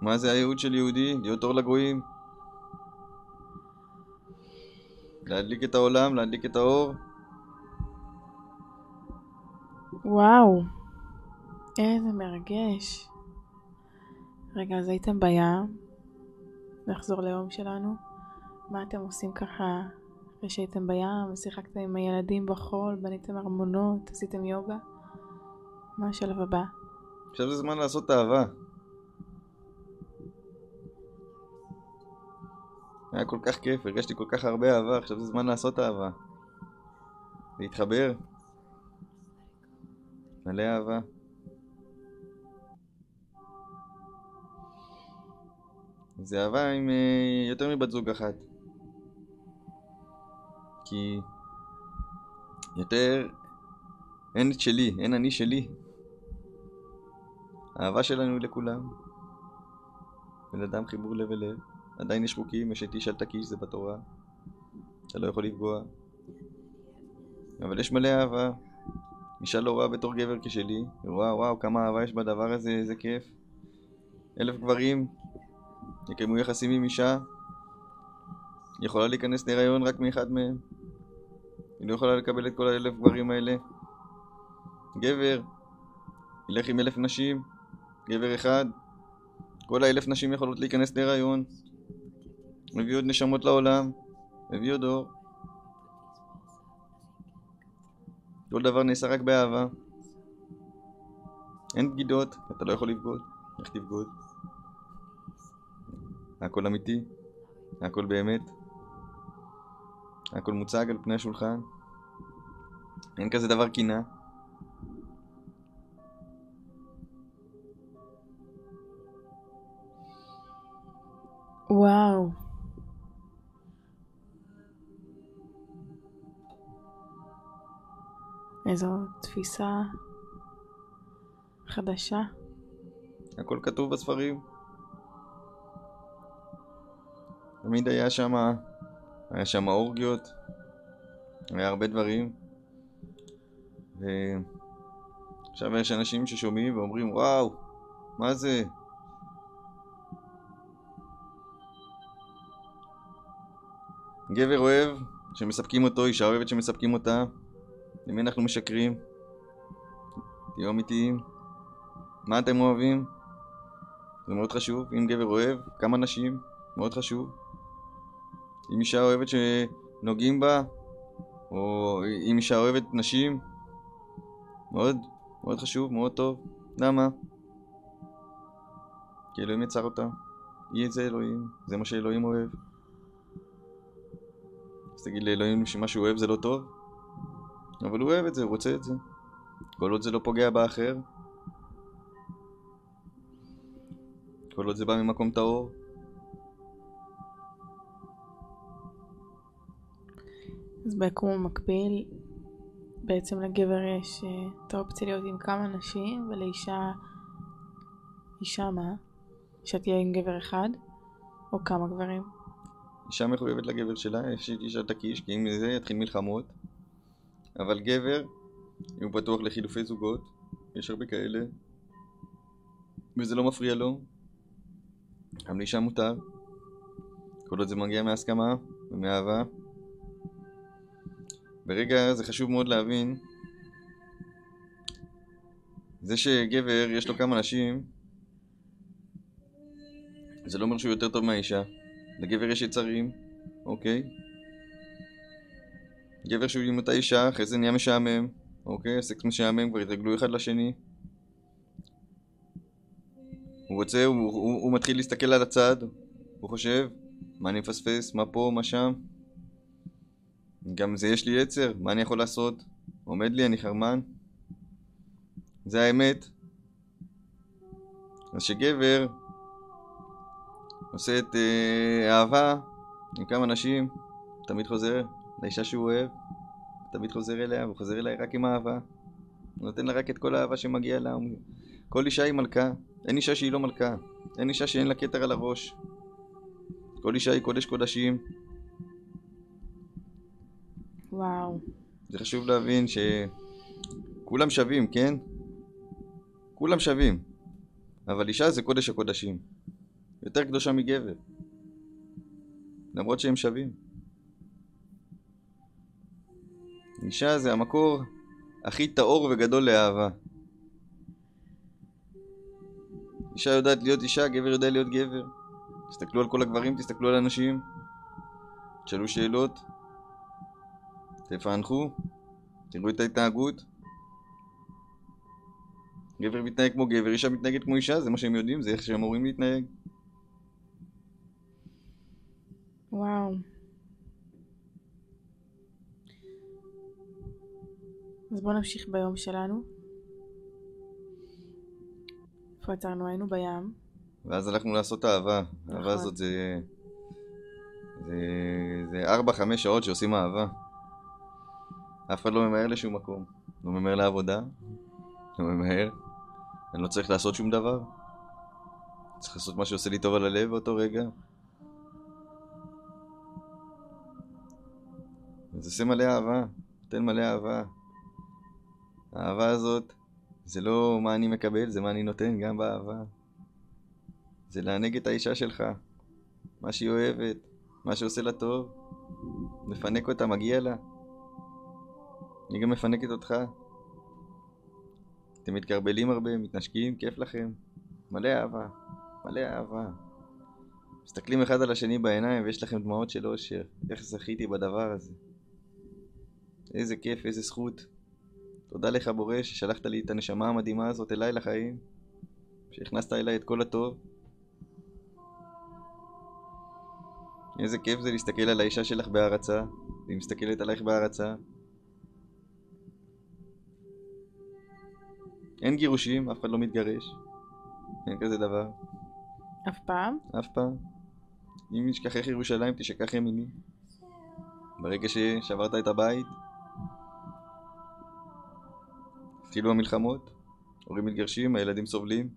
מה זה הייעוד של יהודי? להיות אור לגויים. להדליק את העולם, להדליק את האור. וואו, איזה מרגש. רגע, אז הייתם בים, נחזור ליום שלנו. מה אתם עושים ככה אחרי שהייתם בים, שיחקתם עם הילדים בחול, בניתם ארמונות, עשיתם יוגה? מה השלב הבא? עכשיו זה זמן לעשות אהבה. היה כל כך כיף, הרגשתי כל כך הרבה אהבה, עכשיו זה זמן לעשות אהבה. להתחבר. מלא אהבה. זה אהבה עם אה, יותר מבת זוג אחת. כי יותר אין את שלי, אין אני שלי. האהבה שלנו היא לכולם. בן אדם חיבור לב אל לב. עדיין יש חוקים, יש את איש אל תקיש, זה בתורה. אתה לא יכול לפגוע. אבל יש מלא אהבה. אישה לא רואה בתור גבר כשלי. וואו וואו, כמה אהבה יש בדבר הזה, איזה כיף. אלף גברים יקיימו יחסים עם אישה. יכולה להיכנס להיריון רק מאחד מהם. היא לא יכולה לקבל את כל האלף גברים האלה. גבר, ילך עם אלף נשים, גבר אחד. כל האלף נשים יכולות להיכנס להיריון. מביא עוד נשמות לעולם, מביא עוד אור. כל דבר נעשה רק באהבה. אין בגידות, אתה לא יכול לבגוד. איך תבגוד? הכל אמיתי, הכל באמת, הכל מוצג על פני השולחן. אין כזה דבר קינה. וואו. איזו תפיסה חדשה. הכל כתוב בספרים. תמיד היה שם, היה שם אורגיות, היה הרבה דברים. ועכשיו יש אנשים ששומעים ואומרים, וואו, מה זה? גבר אוהב שמספקים אותו, אישה אוהבת שמספקים אותה. למי אנחנו משקרים? תהיו אמיתיים. מה אתם אוהבים? זה מאוד חשוב. אם גבר אוהב, כמה נשים? מאוד חשוב. אם אישה אוהבת שנוגעים בה, או אם אישה אוהבת נשים, מאוד, מאוד חשוב, מאוד טוב. למה? כי אלוהים יצר אותה. היא זה אלוהים, זה מה שאלוהים אוהב. אז תגיד לאלוהים שמה שהוא אוהב זה לא טוב? אבל הוא אוהב את זה, הוא רוצה את זה. כל עוד זה לא פוגע באחר. כל עוד זה בא ממקום טהור. אז ביקום המקביל, בעצם לגבר יש אה, את האופציה להיות עם כמה נשים, ולאישה, אישה מה? אישה תהיה עם גבר אחד, או כמה גברים? אישה מחויבת לגבר שלה, יש אישה תקיש, כי אם זה יתחיל מלחמות. אבל גבר, הוא פתוח לחילופי זוגות, יש הרבה כאלה, וזה לא מפריע לו. גם לאישה מותר. כל עוד זה מגיע מהסכמה ומאהבה. ברגע זה חשוב מאוד להבין זה שגבר יש לו כמה נשים זה לא אומר שהוא יותר טוב מהאישה לגבר יש יצרים, אוקיי? גבר שהוא עם אותה אישה, אחרי זה נהיה משעמם, אוקיי? הסקס משעמם, כבר התרגלו אחד לשני. הוא רוצה, הוא, הוא, הוא מתחיל להסתכל על הצד, הוא חושב, מה אני מפספס, מה פה, מה שם. גם זה יש לי יצר, מה אני יכול לעשות? עומד לי, אני חרמן. זה האמת. אז שגבר עושה את אה, אהבה עם כמה נשים, תמיד חוזר לאישה שהוא אוהב, תמיד חוזר אליה, הוא חוזר אליה רק עם אהבה. הוא נותן לה רק את כל האהבה שמגיע לה. כל אישה היא מלכה, אין אישה שהיא לא מלכה, אין אישה שאין לה כתר על הראש. כל אישה היא קודש קודשים. וואו. זה חשוב להבין שכולם שווים, כן? כולם שווים. אבל אישה זה קודש הקודשים. יותר קדושה מגבר. למרות שהם שווים. אישה זה המקור הכי טהור וגדול לאהבה. אישה יודעת להיות אישה, גבר יודע להיות גבר. תסתכלו על כל הגברים, תסתכלו על הנשים. תשאלו שאלות. תפענחו. תראו את ההתנהגות. גבר מתנהג כמו גבר, אישה מתנהגת כמו אישה, זה מה שהם יודעים, זה איך שהם אמורים להתנהג. וואו. אז בואו נמשיך ביום שלנו. איפה עצרנו? היינו בים. ואז הלכנו לעשות אהבה. נכון. האהבה הזאת זה... זה... זה ארבע, חמש שעות שעושים אהבה. אף אחד לא ממהר לשום מקום. לא ממהר לעבודה. לא ממהר. אני לא צריך לעשות שום דבר. צריך לעשות מה שעושה לי טוב על הלב באותו רגע. אז עושה מלא אהבה. נותן מלא אהבה. האהבה הזאת זה לא מה אני מקבל, זה מה אני נותן גם באהבה. זה לענג את האישה שלך. מה שהיא אוהבת, מה שעושה לה טוב. מפנק אותה, מגיע לה. היא גם מפנקת אותך. אתם מתקרבלים הרבה, מתנשקים, כיף לכם. מלא אהבה, מלא אהבה. מסתכלים אחד על השני בעיניים ויש לכם דמעות של אושר. איך זכיתי בדבר הזה. איזה כיף, איזה זכות. תודה לך בורא ששלחת לי את הנשמה המדהימה הזאת אליי לחיים. שהכנסת אליי את כל הטוב. איזה כיף זה להסתכל על האישה שלך בהערצה, והיא מסתכלת עלייך בהערצה. אין גירושים, אף אחד לא מתגרש. אין כזה דבר. אף פעם? אף פעם. אם נשכחך ירושלים, תשכח ימיני. ברגע ששברת את הבית, התחילו המלחמות, הורים מתגרשים, הילדים סובלים,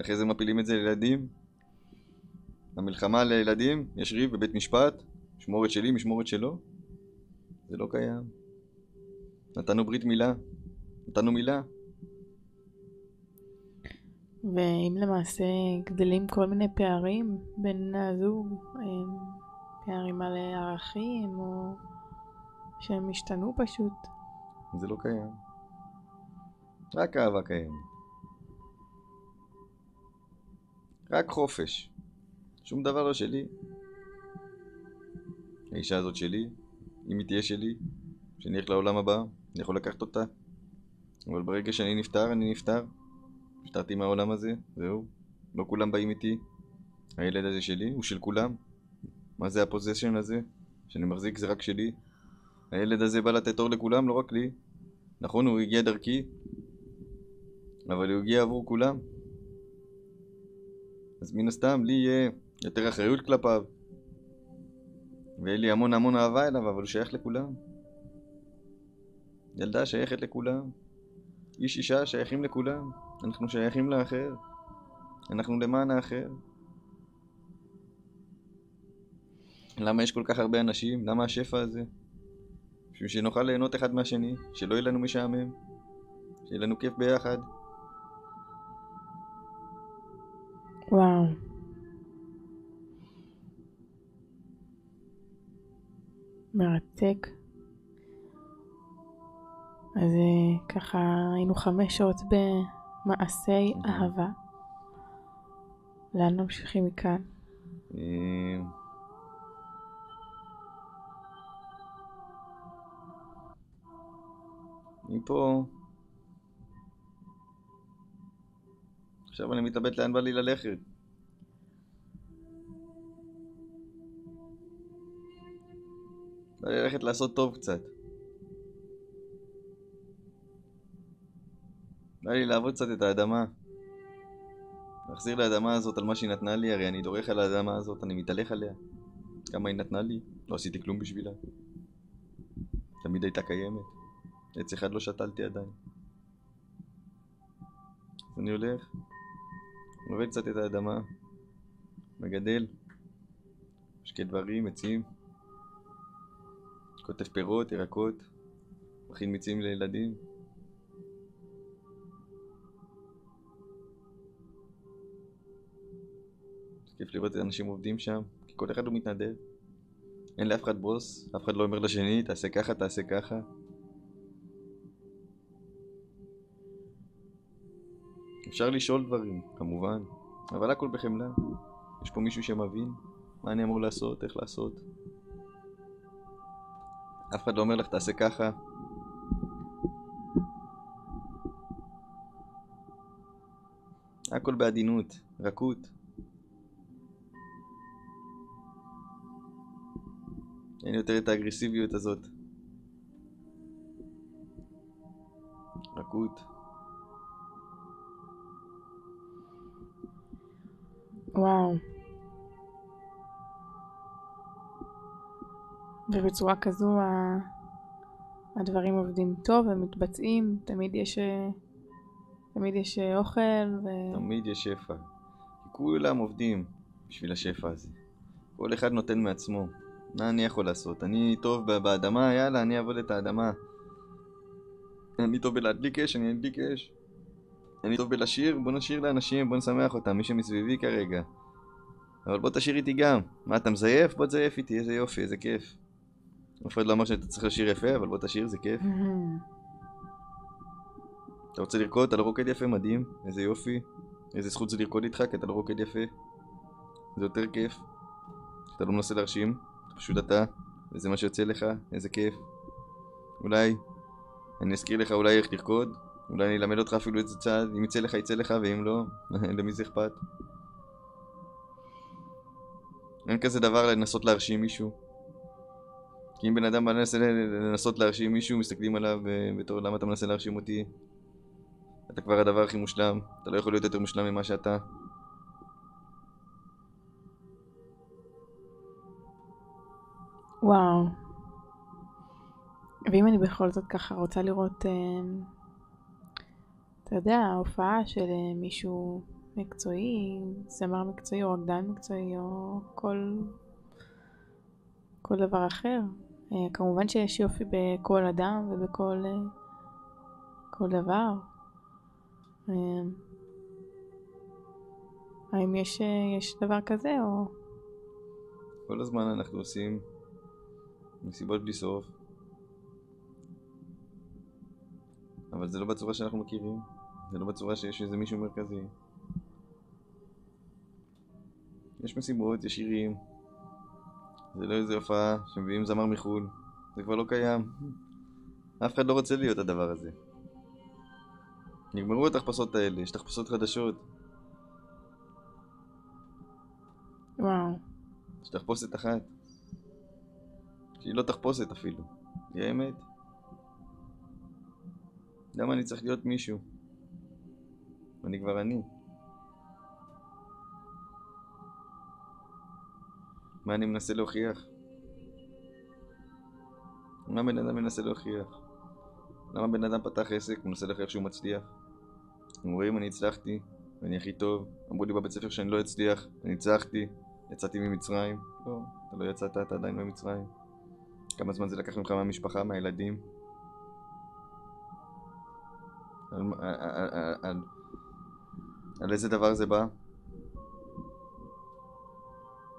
אחרי זה מפילים את זה לילדים. המלחמה לילדים, יש ריב בבית משפט, משמורת שלי, משמורת שלו. זה לא קיים. נתנו ברית מילה, נתנו מילה. ואם למעשה גדלים כל מיני פערים בין הזוג, פערים על ערכים, או שהם השתנו פשוט, זה לא קיים. רק אהבה קיימת. רק חופש. שום דבר לא שלי. האישה הזאת שלי, אם היא תהיה שלי, כשאני אלך לעולם הבא, אני יכול לקחת אותה. אבל ברגע שאני נפטר, אני נפטר. נפטרתי מהעולם הזה, זהו. לא כולם באים איתי. הילד הזה שלי הוא של כולם. מה זה הפוזיישן הזה? שאני מחזיק זה רק שלי. הילד הזה בא לתת אור לכולם, לא רק לי. נכון, הוא הגיע דרכי, אבל הוא הגיע עבור כולם. אז מן הסתם לי יהיה יותר אחריות כלפיו. ויהיה לי המון המון אהבה אליו, אבל הוא שייך לכולם. ילדה שייכת לכולם. איש אישה שייכים לכולם. אנחנו שייכים לאחר. אנחנו למען האחר. למה יש כל כך הרבה אנשים? למה השפע הזה? בשביל שנוכל ליהנות אחד מהשני, שלא יהיה לנו משעמם, שיהיה לנו כיף ביחד. וואו. מרתק. אז אה, ככה היינו חמש שעות במעשי אהבה. לאן ממשיכים מכאן? אה, מפה... עכשיו אני מתלבט לאן בא לי ללכת. בא לי ללכת לעשות טוב קצת. בא לי לעבוד קצת את האדמה. להחזיר לאדמה הזאת על מה שהיא נתנה לי, הרי אני דורך על האדמה הזאת, אני מתהלך עליה. כמה היא נתנה לי, לא עשיתי כלום בשבילה. תמיד הייתה קיימת. עץ אחד לא שתלתי עדיין. אז אני הולך, עובד קצת את האדמה, מגדל, משקה דברים, עצים, כותב פירות, ירקות, מכין מיצים לילדים. כיף לראות את האנשים עובדים שם, כי כל אחד הוא מתנדב. אין לאף אחד בוס, אף אחד לא אומר לשני, תעשה ככה, תעשה ככה. אפשר לשאול דברים, כמובן, אבל הכל בחמלה. יש פה מישהו שמבין מה אני אמור לעשות, איך לעשות. אף אחד לא אומר לך תעשה ככה. הכל בעדינות, רכות. אין יותר את האגרסיביות הזאת. רכות. וואו. ובצורה כזו. הדברים עובדים טוב ומתבצעים, תמיד יש, תמיד יש אוכל ו... תמיד יש שפע. כולם עובדים בשביל השפע הזה. כל אחד נותן מעצמו. מה אני יכול לעשות? אני טוב באדמה, יאללה, אני אעבוד את האדמה. אני טוב בלהדליק אש, אני אדליק אש. אני טוב בלשיר, בוא נשיר לאנשים, בוא נשמח אותם, מי שמסביבי כרגע. אבל בוא תשאיר איתי גם. מה, אתה מזייף? בוא תזייף איתי, איזה יופי, איזה כיף. אף אחד לא אמר שאתה צריך לשיר יפה, אבל בוא תשאיר, זה כיף. אתה רוצה לרקוד? אתה לא רוקד יפה, מדהים, איזה יופי. איזה זכות זה לרקוד איתך, כי אתה לא רוקד יפה. זה יותר כיף. אתה לא מנסה להרשים, פשוט אתה, וזה מה שיוצא לך, איזה כיף. אולי, אני אזכיר לך אולי איך לרקוד, אולי אני אלמד אותך אפילו איזה צעד, אם יצא לך יצא לך, ואם לא, למי זה אכפת? אין כזה דבר לנסות להרשים מישהו. כי אם בן אדם מנסה לנסות להרשים מישהו, מסתכלים עליו אה, בתור למה אתה מנסה להרשים אותי? אתה כבר הדבר הכי מושלם, אתה לא יכול להיות יותר מושלם ממה שאתה. וואו. ואם אני בכל זאת ככה רוצה לראות, אה, אתה יודע, הופעה של אה, מישהו מקצועי, זמר מקצועי או רקדן מקצועי או כל, כל דבר אחר. אה, כמובן שיש יופי בכל אדם ובכל כל דבר. האם יש, יש דבר כזה או... כל הזמן אנחנו עושים מסיבות בלי סוף. אבל זה לא בצורה שאנחנו מכירים. זה לא בצורה שיש איזה מישהו מרכזי. יש מסיבות, יש שירים. זה לא איזה הופעה שמביאים זמר מחו"ל. זה כבר לא קיים. אף אחד לא רוצה להיות הדבר הזה. נגמרו התחפושות האלה, יש תחפושות חדשות. וואו. יש תחפושת אחת. שהיא לא תחפושת אפילו. היא האמת. למה אני צריך להיות מישהו? אני כבר אני. מה אני מנסה להוכיח? מה בן אדם מנסה להוכיח? למה בן אדם פתח עסק ומנסה להוכיח שהוא מצליח? אתם רואים, אני הצלחתי, ואני הכי טוב. אמרו לי בבית ספר שאני לא אצליח, אני הצלחתי, יצאתי ממצרים. לא, אתה לא יצאת, אתה עדיין במצרים. כמה זמן זה לקח ממך מהמשפחה, מהילדים? על, על, על, על, על איזה דבר זה בא?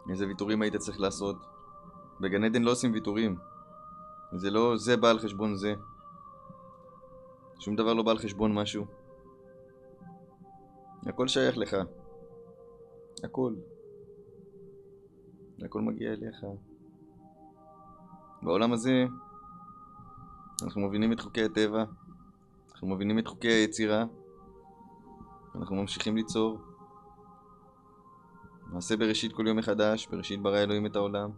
איזה ויתורים היית צריך לעשות? בגן עדן לא עושים ויתורים. זה לא זה בא על חשבון זה. שום דבר לא בא על חשבון משהו. הכל שייך לך. הכל. הכל מגיע אליך. בעולם הזה אנחנו מבינים את חוקי הטבע, אנחנו מבינים את חוקי היצירה, אנחנו ממשיכים ליצור. נעשה בראשית כל יום מחדש, בראשית ברא אלוהים את העולם.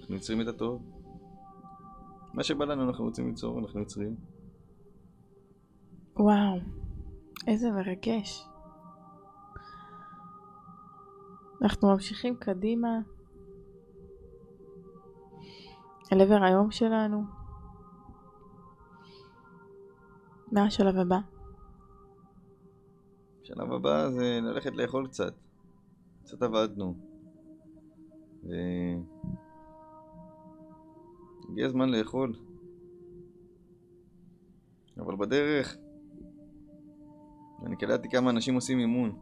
אנחנו יוצרים את הטוב. מה שבא לנו אנחנו רוצים ליצור, אנחנו יוצרים. וואו. איזה מרגש. אנחנו ממשיכים קדימה אל עבר היום שלנו. מה השלב הבא? השלב הבא זה ללכת לאכול קצת. קצת עבדנו. ו... הגיע הזמן לאכול. אבל בדרך אני קלטתי כמה אנשים עושים אימון.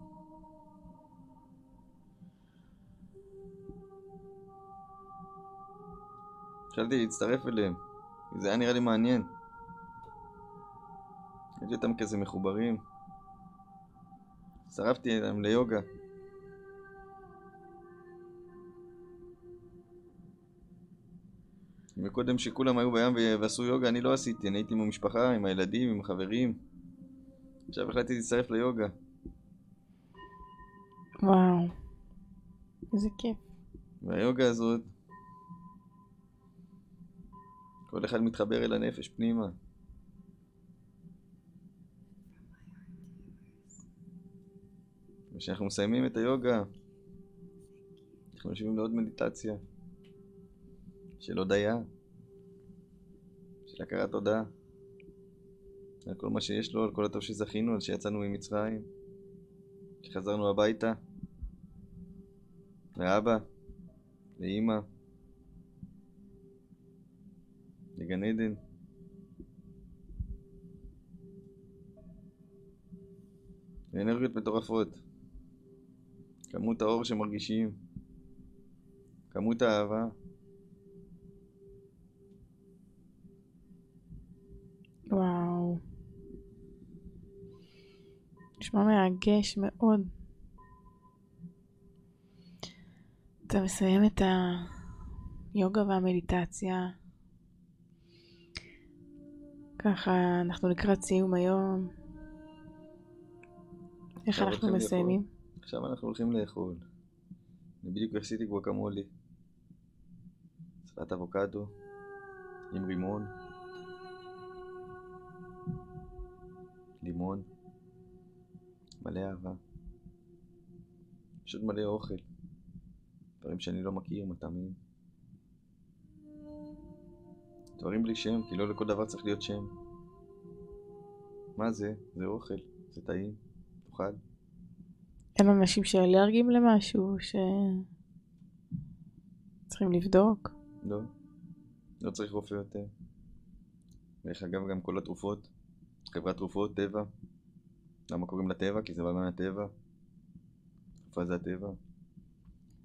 חשבתי להצטרף אליהם, זה היה נראה לי מעניין. ראיתי אותם כזה מחוברים. הצטרפתי אליהם ליוגה. וקודם שכולם היו בים ועשו יוגה, אני לא עשיתי, אני הייתי עם המשפחה, עם הילדים, עם החברים. עכשיו החלטתי להצטרף ליוגה. וואו. איזה כיף. והיוגה הזאת, כל אחד מתחבר אל הנפש פנימה. וכשאנחנו מסיימים את היוגה, אנחנו יושבים לעוד מדיטציה של הודיה, של הכרת תודה, על כל מה שיש לו, על כל הטוב שזכינו, על שיצאנו ממצרים, שחזרנו הביתה, לאבא, לאימא, לגן עדן. ואנרגיות מטורפות. כמות האור שמרגישים, כמות האהבה. וואו. נשמע מרגש מאוד. אתה מסיים את היוגה והמדיטציה. ככה אנחנו לקראת סיום היום. איך אנחנו מסיימים? עכשיו אנחנו הולכים לאכול. אני בדיוק עשיתי גואקמולי. סלט אבוקדו עם רימון, לימון, מלא אהבה. פשוט מלא אוכל. דברים שאני לא מכיר, מטעמים. דברים בלי שם, כי לא לכל דבר צריך להיות שם. מה זה? זה אוכל, זה טעים, תאכל. אין אנשים שאלרגיים למשהו, ש... צריכים לבדוק. לא, לא צריך רופא יותר. דרך אגב, גם כל התרופות, חברת תרופות, טבע. למה קוראים לה טבע? כי זה בא מהטבע. תרופה זה הטבע.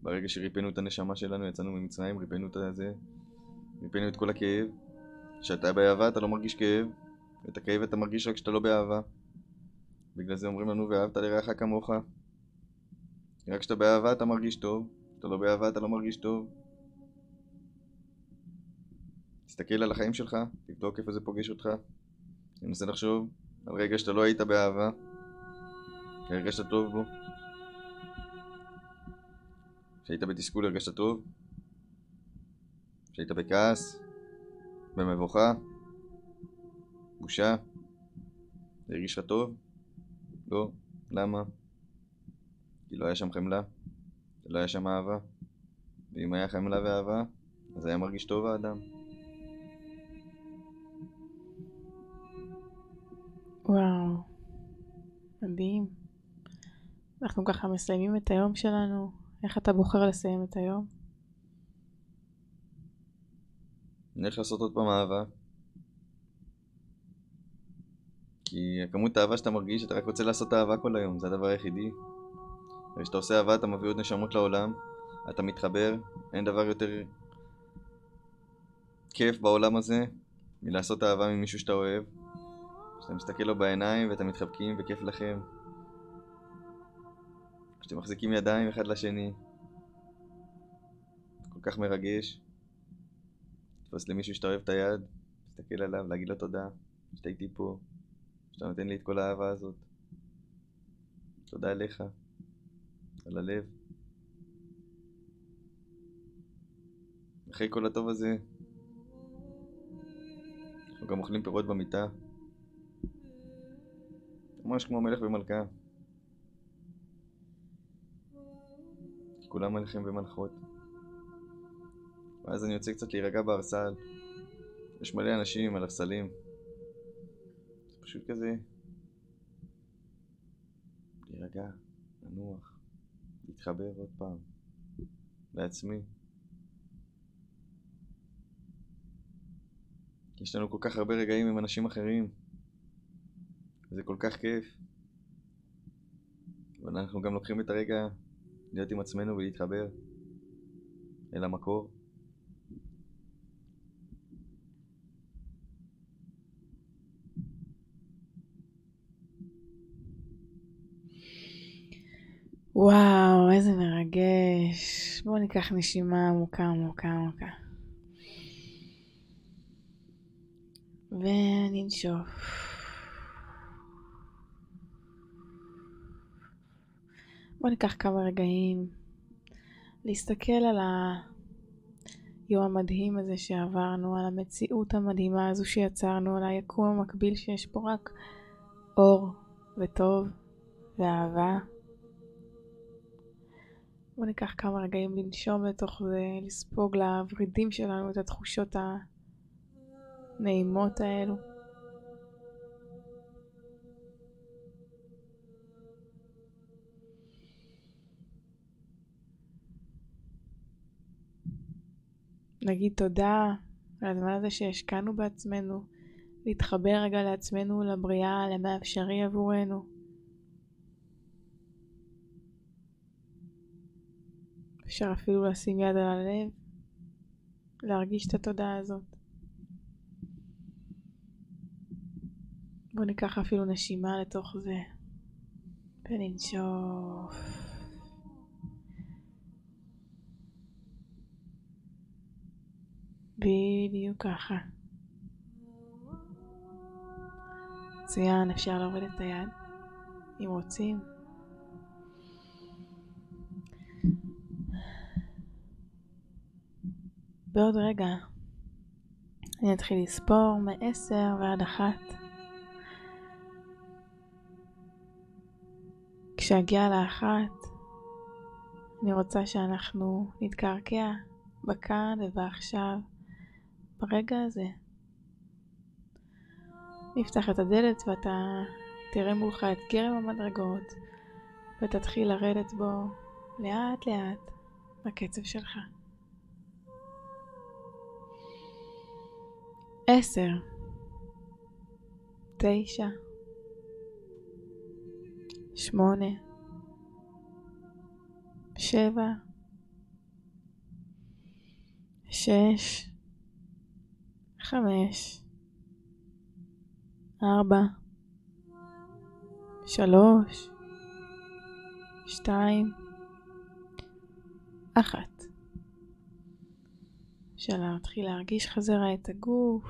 ברגע שריפאנו את הנשמה שלנו, יצאנו ממצרים, ריפאנו את הזה, ריפאנו את כל הכאב. כשאתה באהבה אתה לא מרגיש כאב, ואת הכאב אתה מרגיש רק כשאתה לא באהבה. בגלל זה אומרים לנו, ואהבת לרעך כמוך. רק כשאתה באהבה אתה מרגיש טוב, כשאתה לא באהבה אתה לא מרגיש טוב. תסתכל על החיים שלך, תבדוק איפה זה פוגש אותך. תנסה לחשוב על רגע שאתה לא היית באהבה, הרגשת טוב בו. כשהיית בתסכול הרגשת טוב? כשהיית בכעס? במבוכה? בושה? זה הרגיש לך טוב? לא. למה? כי לא היה שם חמלה, לא היה שם אהבה. ואם היה חמלה ואהבה, אז היה מרגיש טוב האדם. וואו, מדהים. אנחנו ככה מסיימים את היום שלנו. איך אתה בוחר לסיים את היום? נלך לעשות עוד פעם אהבה. כי הכמות האהבה שאתה מרגיש, אתה רק רוצה לעשות אהבה כל היום, זה הדבר היחידי. וכשאתה עושה אהבה אתה מביא עוד נשמות לעולם, אתה מתחבר, אין דבר יותר כיף בעולם הזה מלעשות אהבה ממישהו שאתה אוהב. כשאתה מסתכל לו בעיניים ואתם מתחבקים וכיף לכם. כשאתם מחזיקים ידיים אחד לשני. כל כך מרגש. לתפוס למישהו שאתה אוהב את היד, להסתכל עליו, להגיד לו תודה, שאתה איתי פה, שאתה נותן לי את כל האהבה הזאת. תודה עליך, על הלב. אחרי כל הטוב הזה, אנחנו גם אוכלים פירות במיטה. ממש כמו מלך ומלכה. כולם מלכים ומלכות. ואז אני יוצא קצת להירגע בארסל. יש מלא אנשים על הסלים. זה פשוט כזה... להירגע, לנוח, להתחבר עוד פעם. לעצמי. יש לנו כל כך הרבה רגעים עם אנשים אחרים. וזה כל כך כיף. אבל אנחנו גם לוקחים את הרגע להיות עם עצמנו ולהתחבר אל המקור. וואו, איזה מרגש. בואו ניקח נשימה עמוקה עמוקה עמוקה. וננשוף. בואו ניקח כמה רגעים להסתכל על היום המדהים הזה שעברנו, על המציאות המדהימה הזו שיצרנו, על היקום המקביל שיש פה רק אור וטוב ואהבה. בואו ניקח כמה רגעים לנשום לתוך זה, לספוג לוורידים שלנו את התחושות הנעימות האלו. נגיד תודה על הזמן הזה שהשקענו בעצמנו, להתחבר רגע לעצמנו, לבריאה, למה אפשרי עבורנו. אפשר אפילו לשים יד על הלב, להרגיש את התודעה הזאת. בואו ניקח אפילו נשימה לתוך זה, וננשוף. בדיוק ככה. מצוין, אפשר להוריד את היד, אם רוצים. בעוד רגע אני אתחיל לספור מ-10 ועד אחת. כשאגיע לאחת, אני רוצה שאנחנו נתקרקע בכאן ובעכשיו, ברגע הזה. נפתח את הדלת ואתה תראה מולך את גרם המדרגות ותתחיל לרדת בו לאט לאט בקצב שלך. עשר, תשע, שמונה, שבע, שש, חמש, ארבע, שלוש, שתיים, אחת. אפשר להתחיל להרגיש חזרה את הגוף,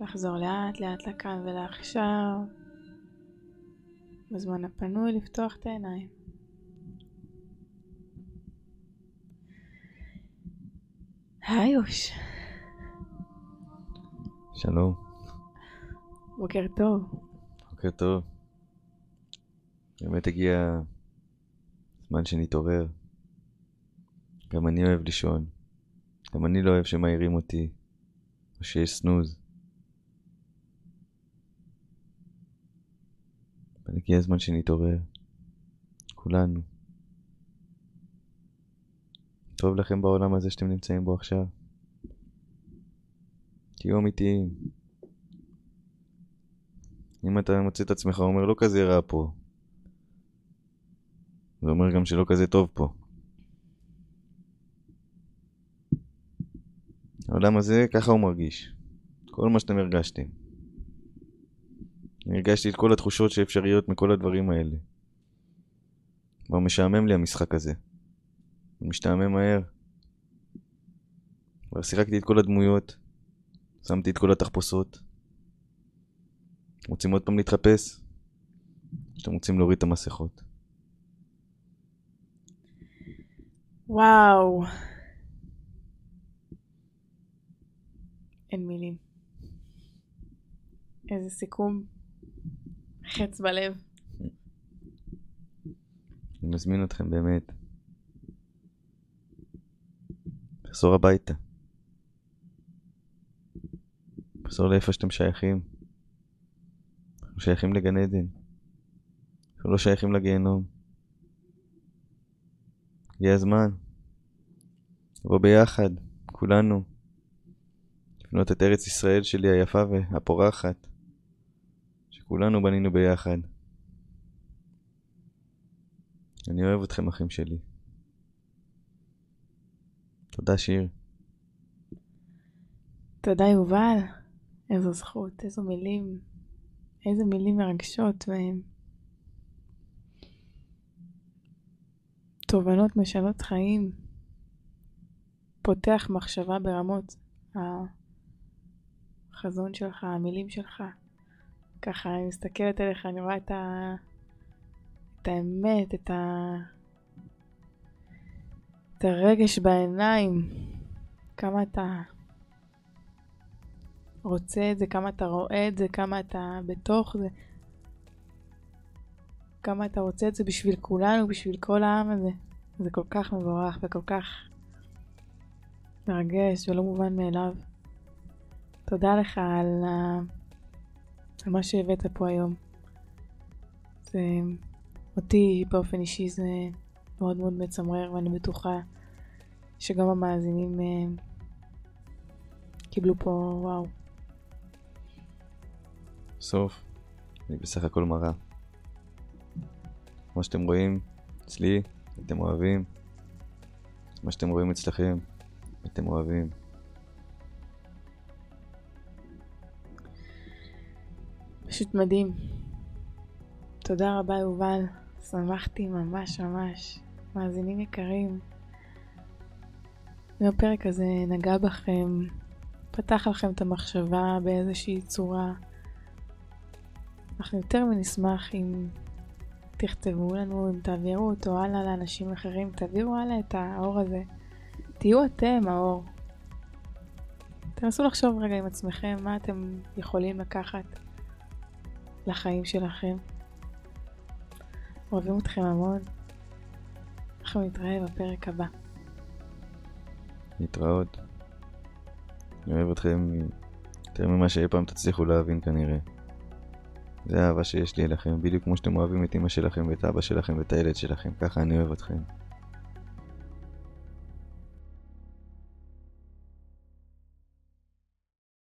לחזור לאט לאט לכאן ולעכשיו, בזמן הפנוי לפתוח את העיניים. היוש, שלום, בוקר טוב. בוקר טוב. באמת הגיע זמן שנתעורר. גם אני אוהב לישון. גם אני לא אוהב שמעירים אותי, או שיש סנוז. אבל הגיע הזמן שנתעורר. כולנו. טוב לכם בעולם הזה שאתם נמצאים בו עכשיו. תהיו אמיתיים. אם אתה מוצא את עצמך אומר לא כזה רע פה, זה אומר גם שלא כזה טוב פה. העולם הזה, ככה הוא מרגיש. כל מה שאתם הרגשתם. אני הרגשתי את כל התחושות שאפשריות מכל הדברים האלה. כבר משעמם לי המשחק הזה. הוא משתעמם מהר. כבר שיחקתי את כל הדמויות, שמתי את כל התחפושות. רוצים עוד פעם להתחפש? שאתם רוצים להוריד את המסכות? וואו. אין מילים. איזה סיכום. חץ בלב. אני מזמין אתכם באמת. לחזור הביתה. לחזור לאיפה שאתם שייכים. אנחנו שייכים לגן עדן. אנחנו לא שייכים לגיהנום. הגיע הזמן. נבוא ביחד, כולנו. לבנות את ארץ ישראל שלי היפה והפורחת. שכולנו בנינו ביחד. אני אוהב אתכם אחים שלי. תודה שיר. תודה יובל. איזו זכות, איזו מילים, איזה מילים מרגשות והן תובנות משנות חיים. פותח מחשבה ברמות. החזון שלך, המילים שלך. ככה, אני מסתכלת עליך, אני רואה את, ה... את האמת, את, ה... את הרגש בעיניים. כמה אתה רוצה את זה, כמה אתה רואה את זה, כמה אתה בתוך זה. כמה אתה רוצה את זה בשביל כולנו, בשביל כל העם הזה. זה כל כך מבורך וכל כך מרגש ולא מובן מאליו. תודה לך על. על מה שהבאת פה היום. זה... אותי באופן אישי זה מאוד מאוד מצמרר ואני בטוחה שגם המאזינים uh, קיבלו פה וואו. סוף. אני בסך הכל מראה. כמו שאתם רואים, אצלי, אתם אוהבים. מה שאתם רואים אצלכם, אתם אוהבים. פשוט מדהים. תודה רבה יובל, שמחתי ממש ממש. מאזינים יקרים, אם הפרק הזה נגע בכם, פתח לכם את המחשבה באיזושהי צורה, אנחנו יותר מנשמח אם תכתבו לנו, אם תעבירו אותו הלאה לאנשים אחרים, תעבירו הלאה את האור הזה. תהיו אתם האור. תנסו לחשוב רגע עם עצמכם מה אתם יכולים לקחת לחיים שלכם. אוהבים אתכם המון. אנחנו נתראה בפרק הבא. להתראות. אני אוהב אתכם יותר ממה שאי פעם תצליחו להבין כנראה. זה האהבה שיש לי אליכם, בדיוק כמו שאתם אוהבים את אמא שלכם ואת אבא שלכם ואת הילד שלכם, ככה אני אוהב אתכם.